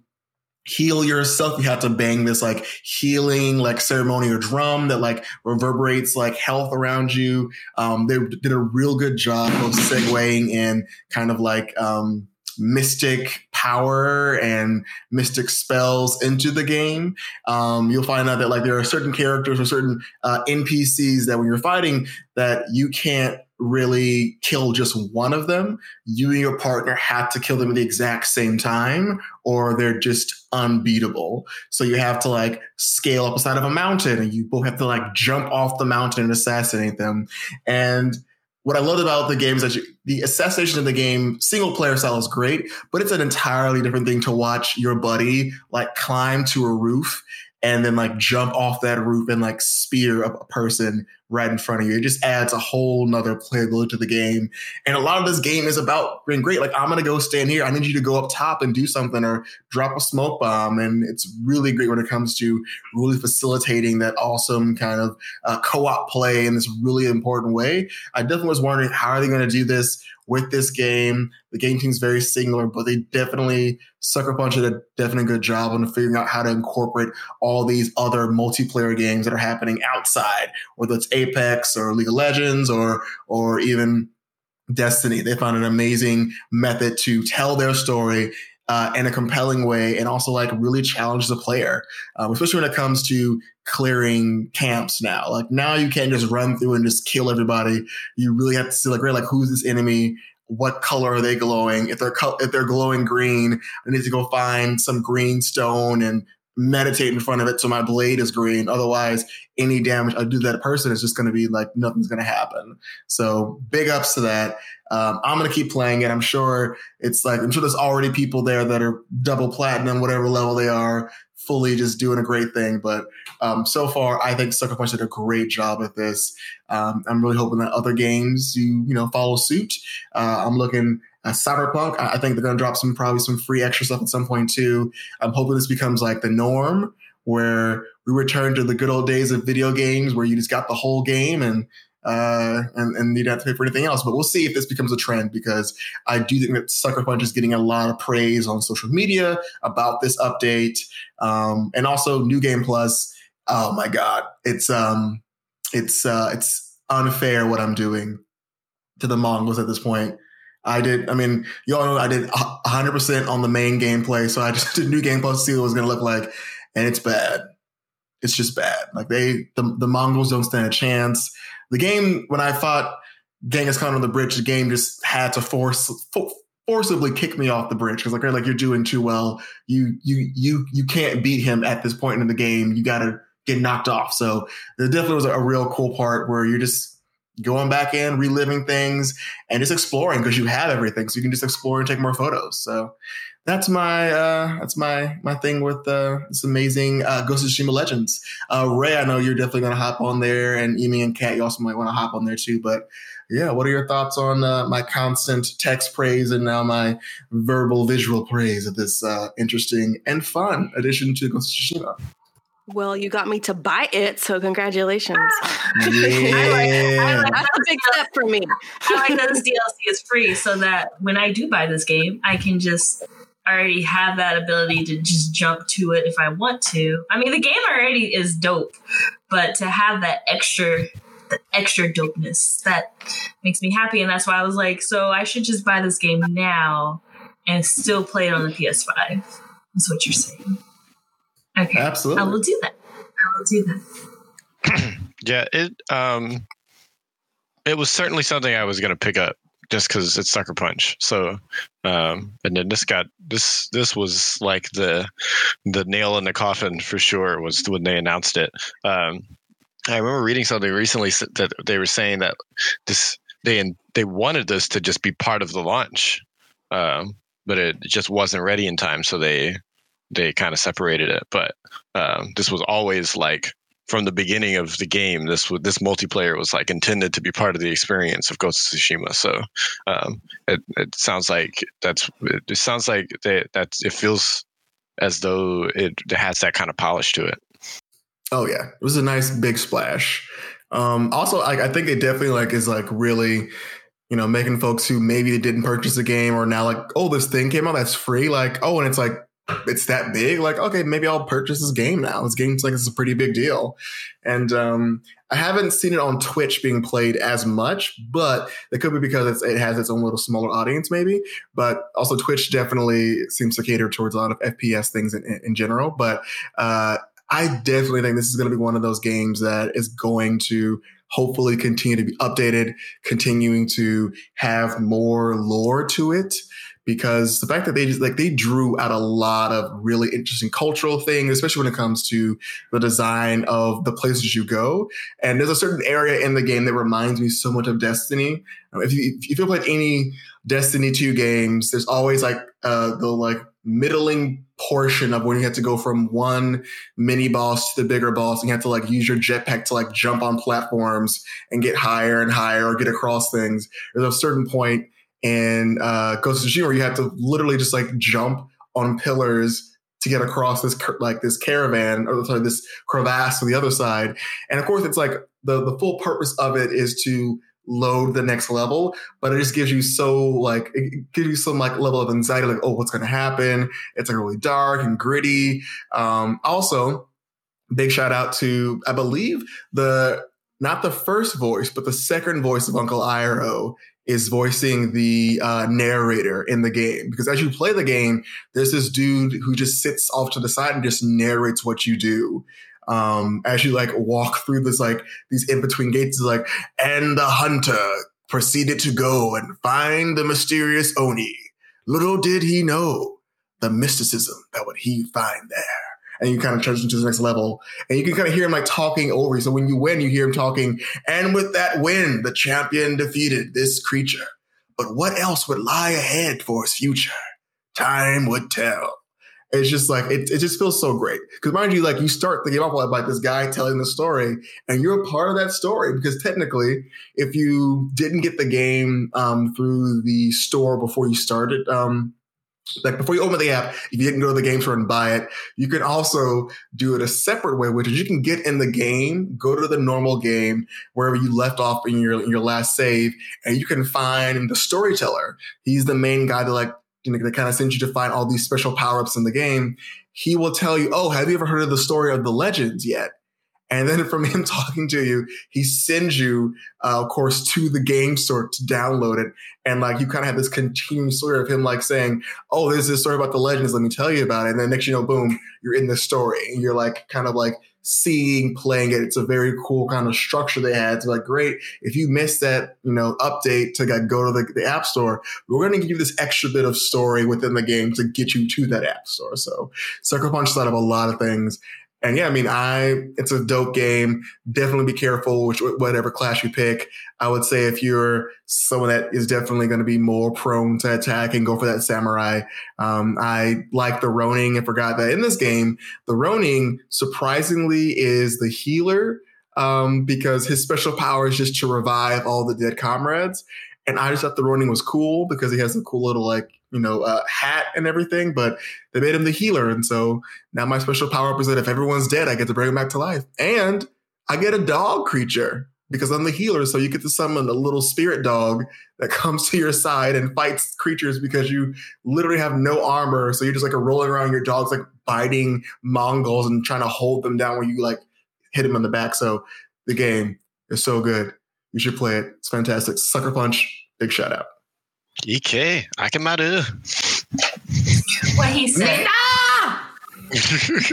heal yourself you have to bang this like healing like ceremonial drum that like reverberates like health around you um they did a real good job of segueing in kind of like um mystic power and mystic spells into the game. Um, you'll find out that like there are certain characters or certain uh, NPCs that when you're fighting that you can't really kill just one of them. You and your partner have to kill them at the exact same time, or they're just unbeatable. So you have to like scale up a side of a mountain, and you both have to like jump off the mountain and assassinate them. And what I loved about the game is that you, the assassination of the game, single player style is great, but it's an entirely different thing to watch your buddy like climb to a roof and then like jump off that roof and like spear a person right in front of you. It just adds a whole nother playability to the game. And a lot of this game is about being great. Like, I'm going to go stand here. I need you to go up top and do something or drop a smoke bomb. And it's really great when it comes to really facilitating that awesome kind of uh, co op play in this really important way. I definitely was wondering how are they going to do this? with this game. The game team's very singular, but they definitely Sucker Punch did a definitely good job on figuring out how to incorporate all these other multiplayer games that are happening outside, whether it's Apex or League of Legends or or even Destiny. They found an amazing method to tell their story uh, in a compelling way and also like really challenge the player, um, especially when it comes to clearing camps now. Like now you can't just run through and just kill everybody. You really have to see like, right, like who's this enemy? What color are they glowing? If they're if they're glowing green, I need to go find some green stone and meditate in front of it so my blade is green. Otherwise, any damage I do that person is just going to be like nothing's going to happen. So big ups to that. Um, I'm going to keep playing it. I'm sure it's like, I'm sure there's already people there that are double platinum, whatever level they are, fully just doing a great thing. But um, so far, I think Sucker Punch did a great job at this. Um, I'm really hoping that other games do, you know, follow suit. Uh, I'm looking at Cyberpunk. I think they're going to drop some, probably some free extra stuff at some point too. I'm hoping this becomes like the norm where we return to the good old days of video games where you just got the whole game and uh, and, and you don't have to pay for anything else. But we'll see if this becomes a trend because I do think that Sucker Punch is getting a lot of praise on social media about this update. Um, and also New Game Plus. Oh my God. It's, um, it's, uh, it's unfair what I'm doing to the Mongols at this point. I did, I mean, y'all know I did 100% on the main gameplay. So I just did New Game Plus to see what it was going to look like. And it's bad. It's just bad. Like they, the, the Mongols don't stand a chance the game when I fought Genghis Khan on the bridge, the game just had to force for, forcibly kick me off the bridge because like like you're doing too well. You you you you can't beat him at this point in the game. You got to get knocked off. So there definitely was a real cool part where you're just going back in, reliving things, and just exploring because you have everything, so you can just explore and take more photos. So that's my uh, that's my my thing with uh, this amazing uh, Ghost of Tsushima Legends. Uh, Ray, I know you're definitely gonna hop on there, and Emi and Kat, you also might want to hop on there too. But yeah, what are your thoughts on uh, my constant text praise and now my verbal visual praise of this uh, interesting and fun addition to Ghost of Tsushima? Well, you got me to buy it, so congratulations. Yeah. I like, I like That's a big step for me. I like that this DLC is free so that when I do buy this game, I can just already have that ability to just jump to it if I want to. I mean, the game already is dope, but to have that extra the extra dopeness that makes me happy and that's why I was like, so I should just buy this game now and still play it on the PS5. That's what you're saying. Okay. Absolutely. I will do that. I will do that. yeah, it um it was certainly something I was going to pick up just because it's Sucker Punch. So, um, and then this got this this was like the the nail in the coffin for sure was when they announced it. Um, I remember reading something recently that they were saying that this they they wanted this to just be part of the launch, um, but it just wasn't ready in time, so they they kind of separated it. But um, this was always like from the beginning of the game. This this multiplayer was like intended to be part of the experience of Ghost of Tsushima. So um, it it sounds like that's it sounds like that that it feels as though it has that kind of polish to it. Oh yeah, it was a nice big splash. Um, also, like I think it definitely like is like really, you know, making folks who maybe didn't purchase the game or now like, oh, this thing came out that's free. Like, oh, and it's like it's that big. Like, okay, maybe I'll purchase this game now. This game's like it's a pretty big deal. And um, I haven't seen it on Twitch being played as much, but it could be because it has its own little smaller audience, maybe. But also, Twitch definitely seems to cater towards a lot of FPS things in, in general. But uh, I definitely think this is going to be one of those games that is going to hopefully continue to be updated, continuing to have more lore to it because the fact that they just like they drew out a lot of really interesting cultural things, especially when it comes to the design of the places you go. And there's a certain area in the game that reminds me so much of Destiny. If you if you played any Destiny 2 games, there's always like uh, the like middling portion of when you have to go from one mini boss to the bigger boss and you have to like use your jetpack to like jump on platforms and get higher and higher or get across things. There's a certain point in uh, Ghost of Tsushima where you have to literally just like jump on pillars to get across this like this caravan or sorry this crevasse to the other side. And of course, it's like the the full purpose of it is to load the next level, but it just gives you so like it gives you some like level of anxiety, like oh, what's going to happen? It's like really dark and gritty. Um, also, big shout out to I believe the not the first voice, but the second voice of Uncle Iroh is voicing the uh, narrator in the game because as you play the game, there's this dude who just sits off to the side and just narrates what you do. Um, as you like walk through this like these in between gates, is like, and the hunter proceeded to go and find the mysterious Oni. Little did he know the mysticism that would he find there and you kind of transition to the next level. And you can kind of hear him like talking over you. So when you win, you hear him talking, and with that win, the champion defeated this creature. But what else would lie ahead for his future? Time would tell. It's just like it, it just feels so great. Because mind you, like you start the game off like this guy telling the story, and you're a part of that story. Because technically, if you didn't get the game um, through the store before you started, um, like before you open the app, if you didn't go to the game store and buy it, you can also do it a separate way, which is you can get in the game, go to the normal game wherever you left off in your in your last save, and you can find the storyteller. He's the main guy that like you know that kind of sends you to find all these special power ups in the game. He will tell you, "Oh, have you ever heard of the story of the legends yet?" And then from him talking to you, he sends you, uh, of course, to the game store to download it. And like you kind of have this continuing story of him like saying, Oh, there's this story about the legends. Let me tell you about it. And then next you know, boom, you're in the story and you're like kind of like seeing, playing it. It's a very cool kind of structure they had. It's like, great. If you missed that, you know, update to like, go to the, the app store, we're going to give you this extra bit of story within the game to get you to that app store. So Sucker Punch thought of a lot of things. And yeah, I mean, I it's a dope game. Definitely be careful which whatever class you pick. I would say if you're someone that is definitely going to be more prone to attack and go for that samurai. Um, I like the Ronin and forgot that in this game, the Ronin surprisingly is the healer um, because his special power is just to revive all the dead comrades. And I just thought the Ronin was cool because he has a cool little like you know, uh, hat and everything, but they made him the healer. And so now my special power up is that if everyone's dead, I get to bring him back to life. And I get a dog creature because I'm the healer. So you get to summon a little spirit dog that comes to your side and fights creatures because you literally have no armor. So you're just like rolling around your dog's like biting Mongols and trying to hold them down when you like hit him in the back. So the game is so good. You should play it. It's fantastic. Sucker Punch, big shout out. Ikke, Akemaru. What he said.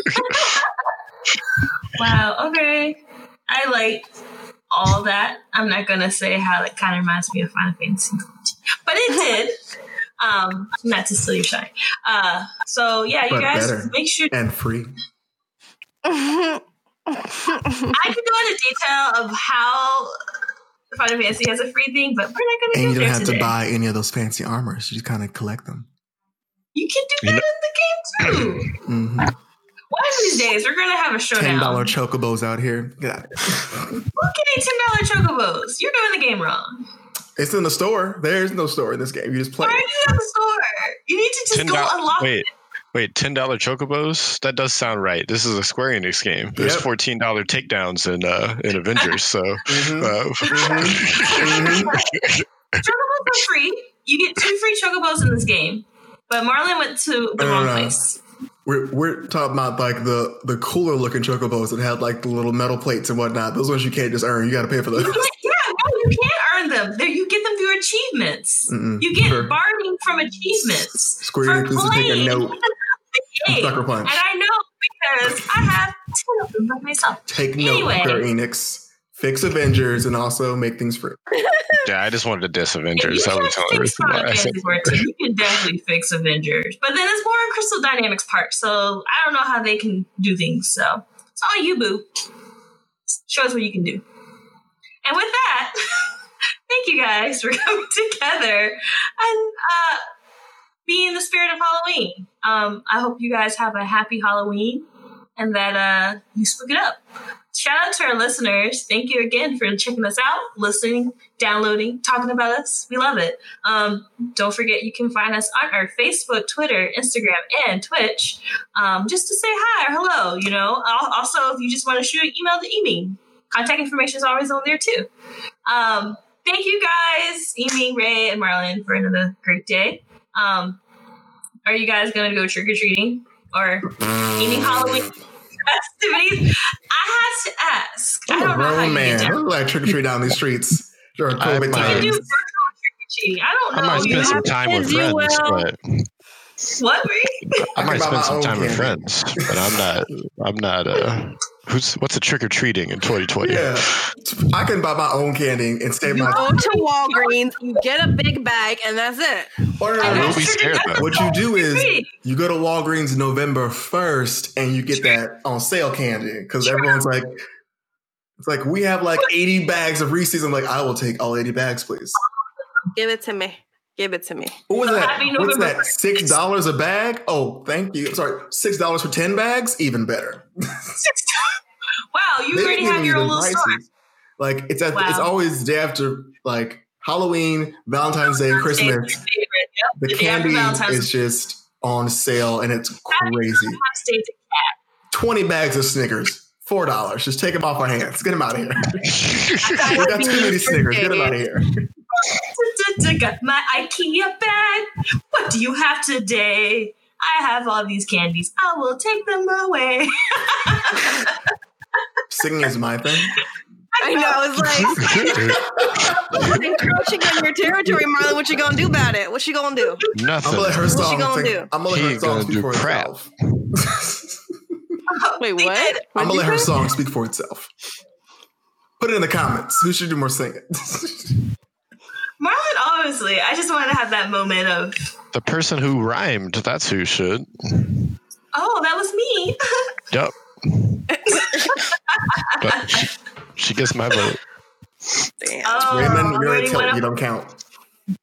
wow, okay. I like all that. I'm not gonna say how it kind of reminds me of Final Fantasy, but it did. Um, not to steal your shine. Uh, so yeah, you But guys make sure And free. I can go into detail of how Final Fantasy has a free thing, but we're not going to get away. And you don't have today. to buy any of those fancy armors. You just kind of collect them. You can do You that know- in the game too. mm-hmm. One of these days, we're going to have a showdown. Ten dollar chocobos out here. Yeah. Who getting ten dollar chocobos? You're doing the game wrong. It's in the store. There's no store in this game. You just play. Why are you at the store? You need to just Ten go unlock Wait, wait, ten dollar chocobos. That does sound right. This is a Square Enix game. There's Yep. fourteen dollar takedowns in uh, in Avengers. So Mhm. uh, Mhm. Chocobos are free. You get two free chocobos in this game. But Marlon went to the No, no, wrong place. We're we're talking about like the the cooler looking chocobos that had like the little metal plates and whatnot. Those ones you can't just earn. You got to pay for those. You can't- yeah, no, you can't earn them. There, you get them through achievements. Mm-mm. You get Sure. barding from achievements. Square for Enix needs to take a note. the game. Sucker And. I know because I have two of them by myself. Take note, Anyway. Square Enix. Fix Avengers and also make things free. yeah, I just wanted to diss If Avengers. you That was can the only fix reason why I said Fantasy 14, you can definitely fix Avengers. But then it's more in Crystal Dynamics part, so I don't know how they can do things. So it's all you, boo. Show us what you can do. And with that, thank you guys for coming together and uh, being in the spirit of Halloween. Um, I hope you guys have a happy Halloween and that uh, you spook it up. Shout out to our listeners. Thank you again for checking us out, listening, downloading, talking about us. We love it. Um, don't forget you can find us on our Facebook, Twitter, Instagram, and Twitch um, just to say hi or hello. You know, also if you just want to shoot an email to Amy, contact information is always on there too. Um, thank you guys, Amy, Ray, and Marlon, for another great day. Um, are you guys going to go trick or treating or any Halloween festivities? I have to ask. I I'm a don't know how grown you man. get I look like trick or treat down these streets during I COVID might- do times. virtual trick or treating. I don't know. I know. might You spend some time with friends, will. but What, I I might can buy spend my some own time with candy. friends. But I'm not. I'm not. Uh, who's what's a trick or treating in 2020? Yeah, I can buy my own candy and save You my. go to Walgreens, you get a big bag, and that's it. Or I will be scared. What you do is you go to Walgreens November first and you get that on sale candy because everyone's like, it's like we have like eighty bags of Reese's. I'm like, I will take all eighty bags, please. Give it to me. Give it to me. What was that? What's that? Six dollars a bag? Oh, thank you. Sorry, six dollars for ten bags? Even better. Wow, you They've already have your own the little store. prices. Like it's at, Wow. it's always day after like Halloween, Valentine's Day, and Christmas. Favorite, yep. The The candy is just on sale and it's crazy. Valentine's Day to 20 bags of Snickers, $4. Just take them off our hands. Get them out of here. we got too many Snickers. Get them out of here. Got my IKEA bag. What do you have today? I have all these candies. I will take them away. Singing is my thing. I know. It's like encroaching on your territory, Marlon. What you gonna do about it? What you gonna do? Nothing. I'm gonna let her What's she song. gonna sing- do? I'm gonna let He her ain't song gonna speak do for crap. itself. Wait, They what? did. I'm gonna let her song speak for itself. Put it in the comments. Who should do more singing? Marlon, honestly, I just wanted to have that moment of, The person who rhymed. That's who should. oh, that was me. Yep. But she, she gets my vote. Damn. Oh, Raymond, you're a tilt. You don't count.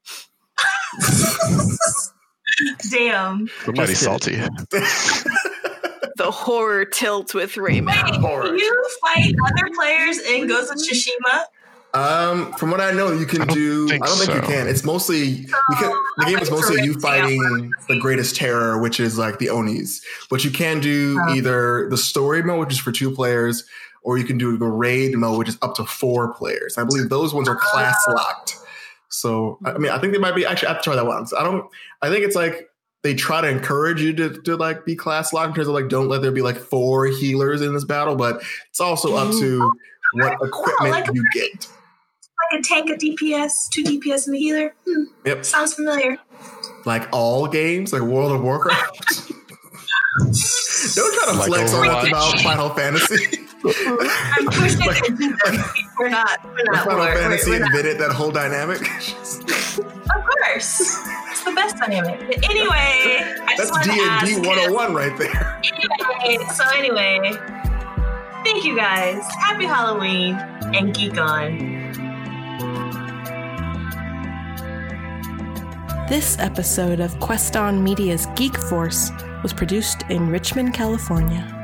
Damn. Somebody salty. the horror tilt with Raymond. Horror. Can you fight other players in Ghost of Tsushima? Um, from what I know, you can I don't think I don't think you can. It's mostly you can, the game is mostly you fighting the greatest terror, which is like the Onis. But you can do Oh. either the story mode, which is for two players, or you can do the raid mode, which is up to four players. I believe those ones are class uh-huh. locked. So I mean, I think they might be actually. I have to try that one. I don't. I think it's like they try to encourage you to, to like be class locked in terms of like don't let there be like four healers in this battle, but it's also up mm. to what equipment you get. Like a tank, a DPS, two DPS, and a healer. Hmm, Yep. sounds familiar. like all games, like World of Warcraft. Don't try to Like flex on us about Final Fantasy. I'm pushing Like- it. We're not. We're not. Final we're, Fantasy we're not. invented that whole dynamic. Of course, it's the best dynamic. But anyway, I That's just D wanted to and ask. D 101 right there. Anyway, so anyway, thank you you guys. Happy Halloween and geek on. This episode of Queston Media's Geek Force was produced in Richmond, California.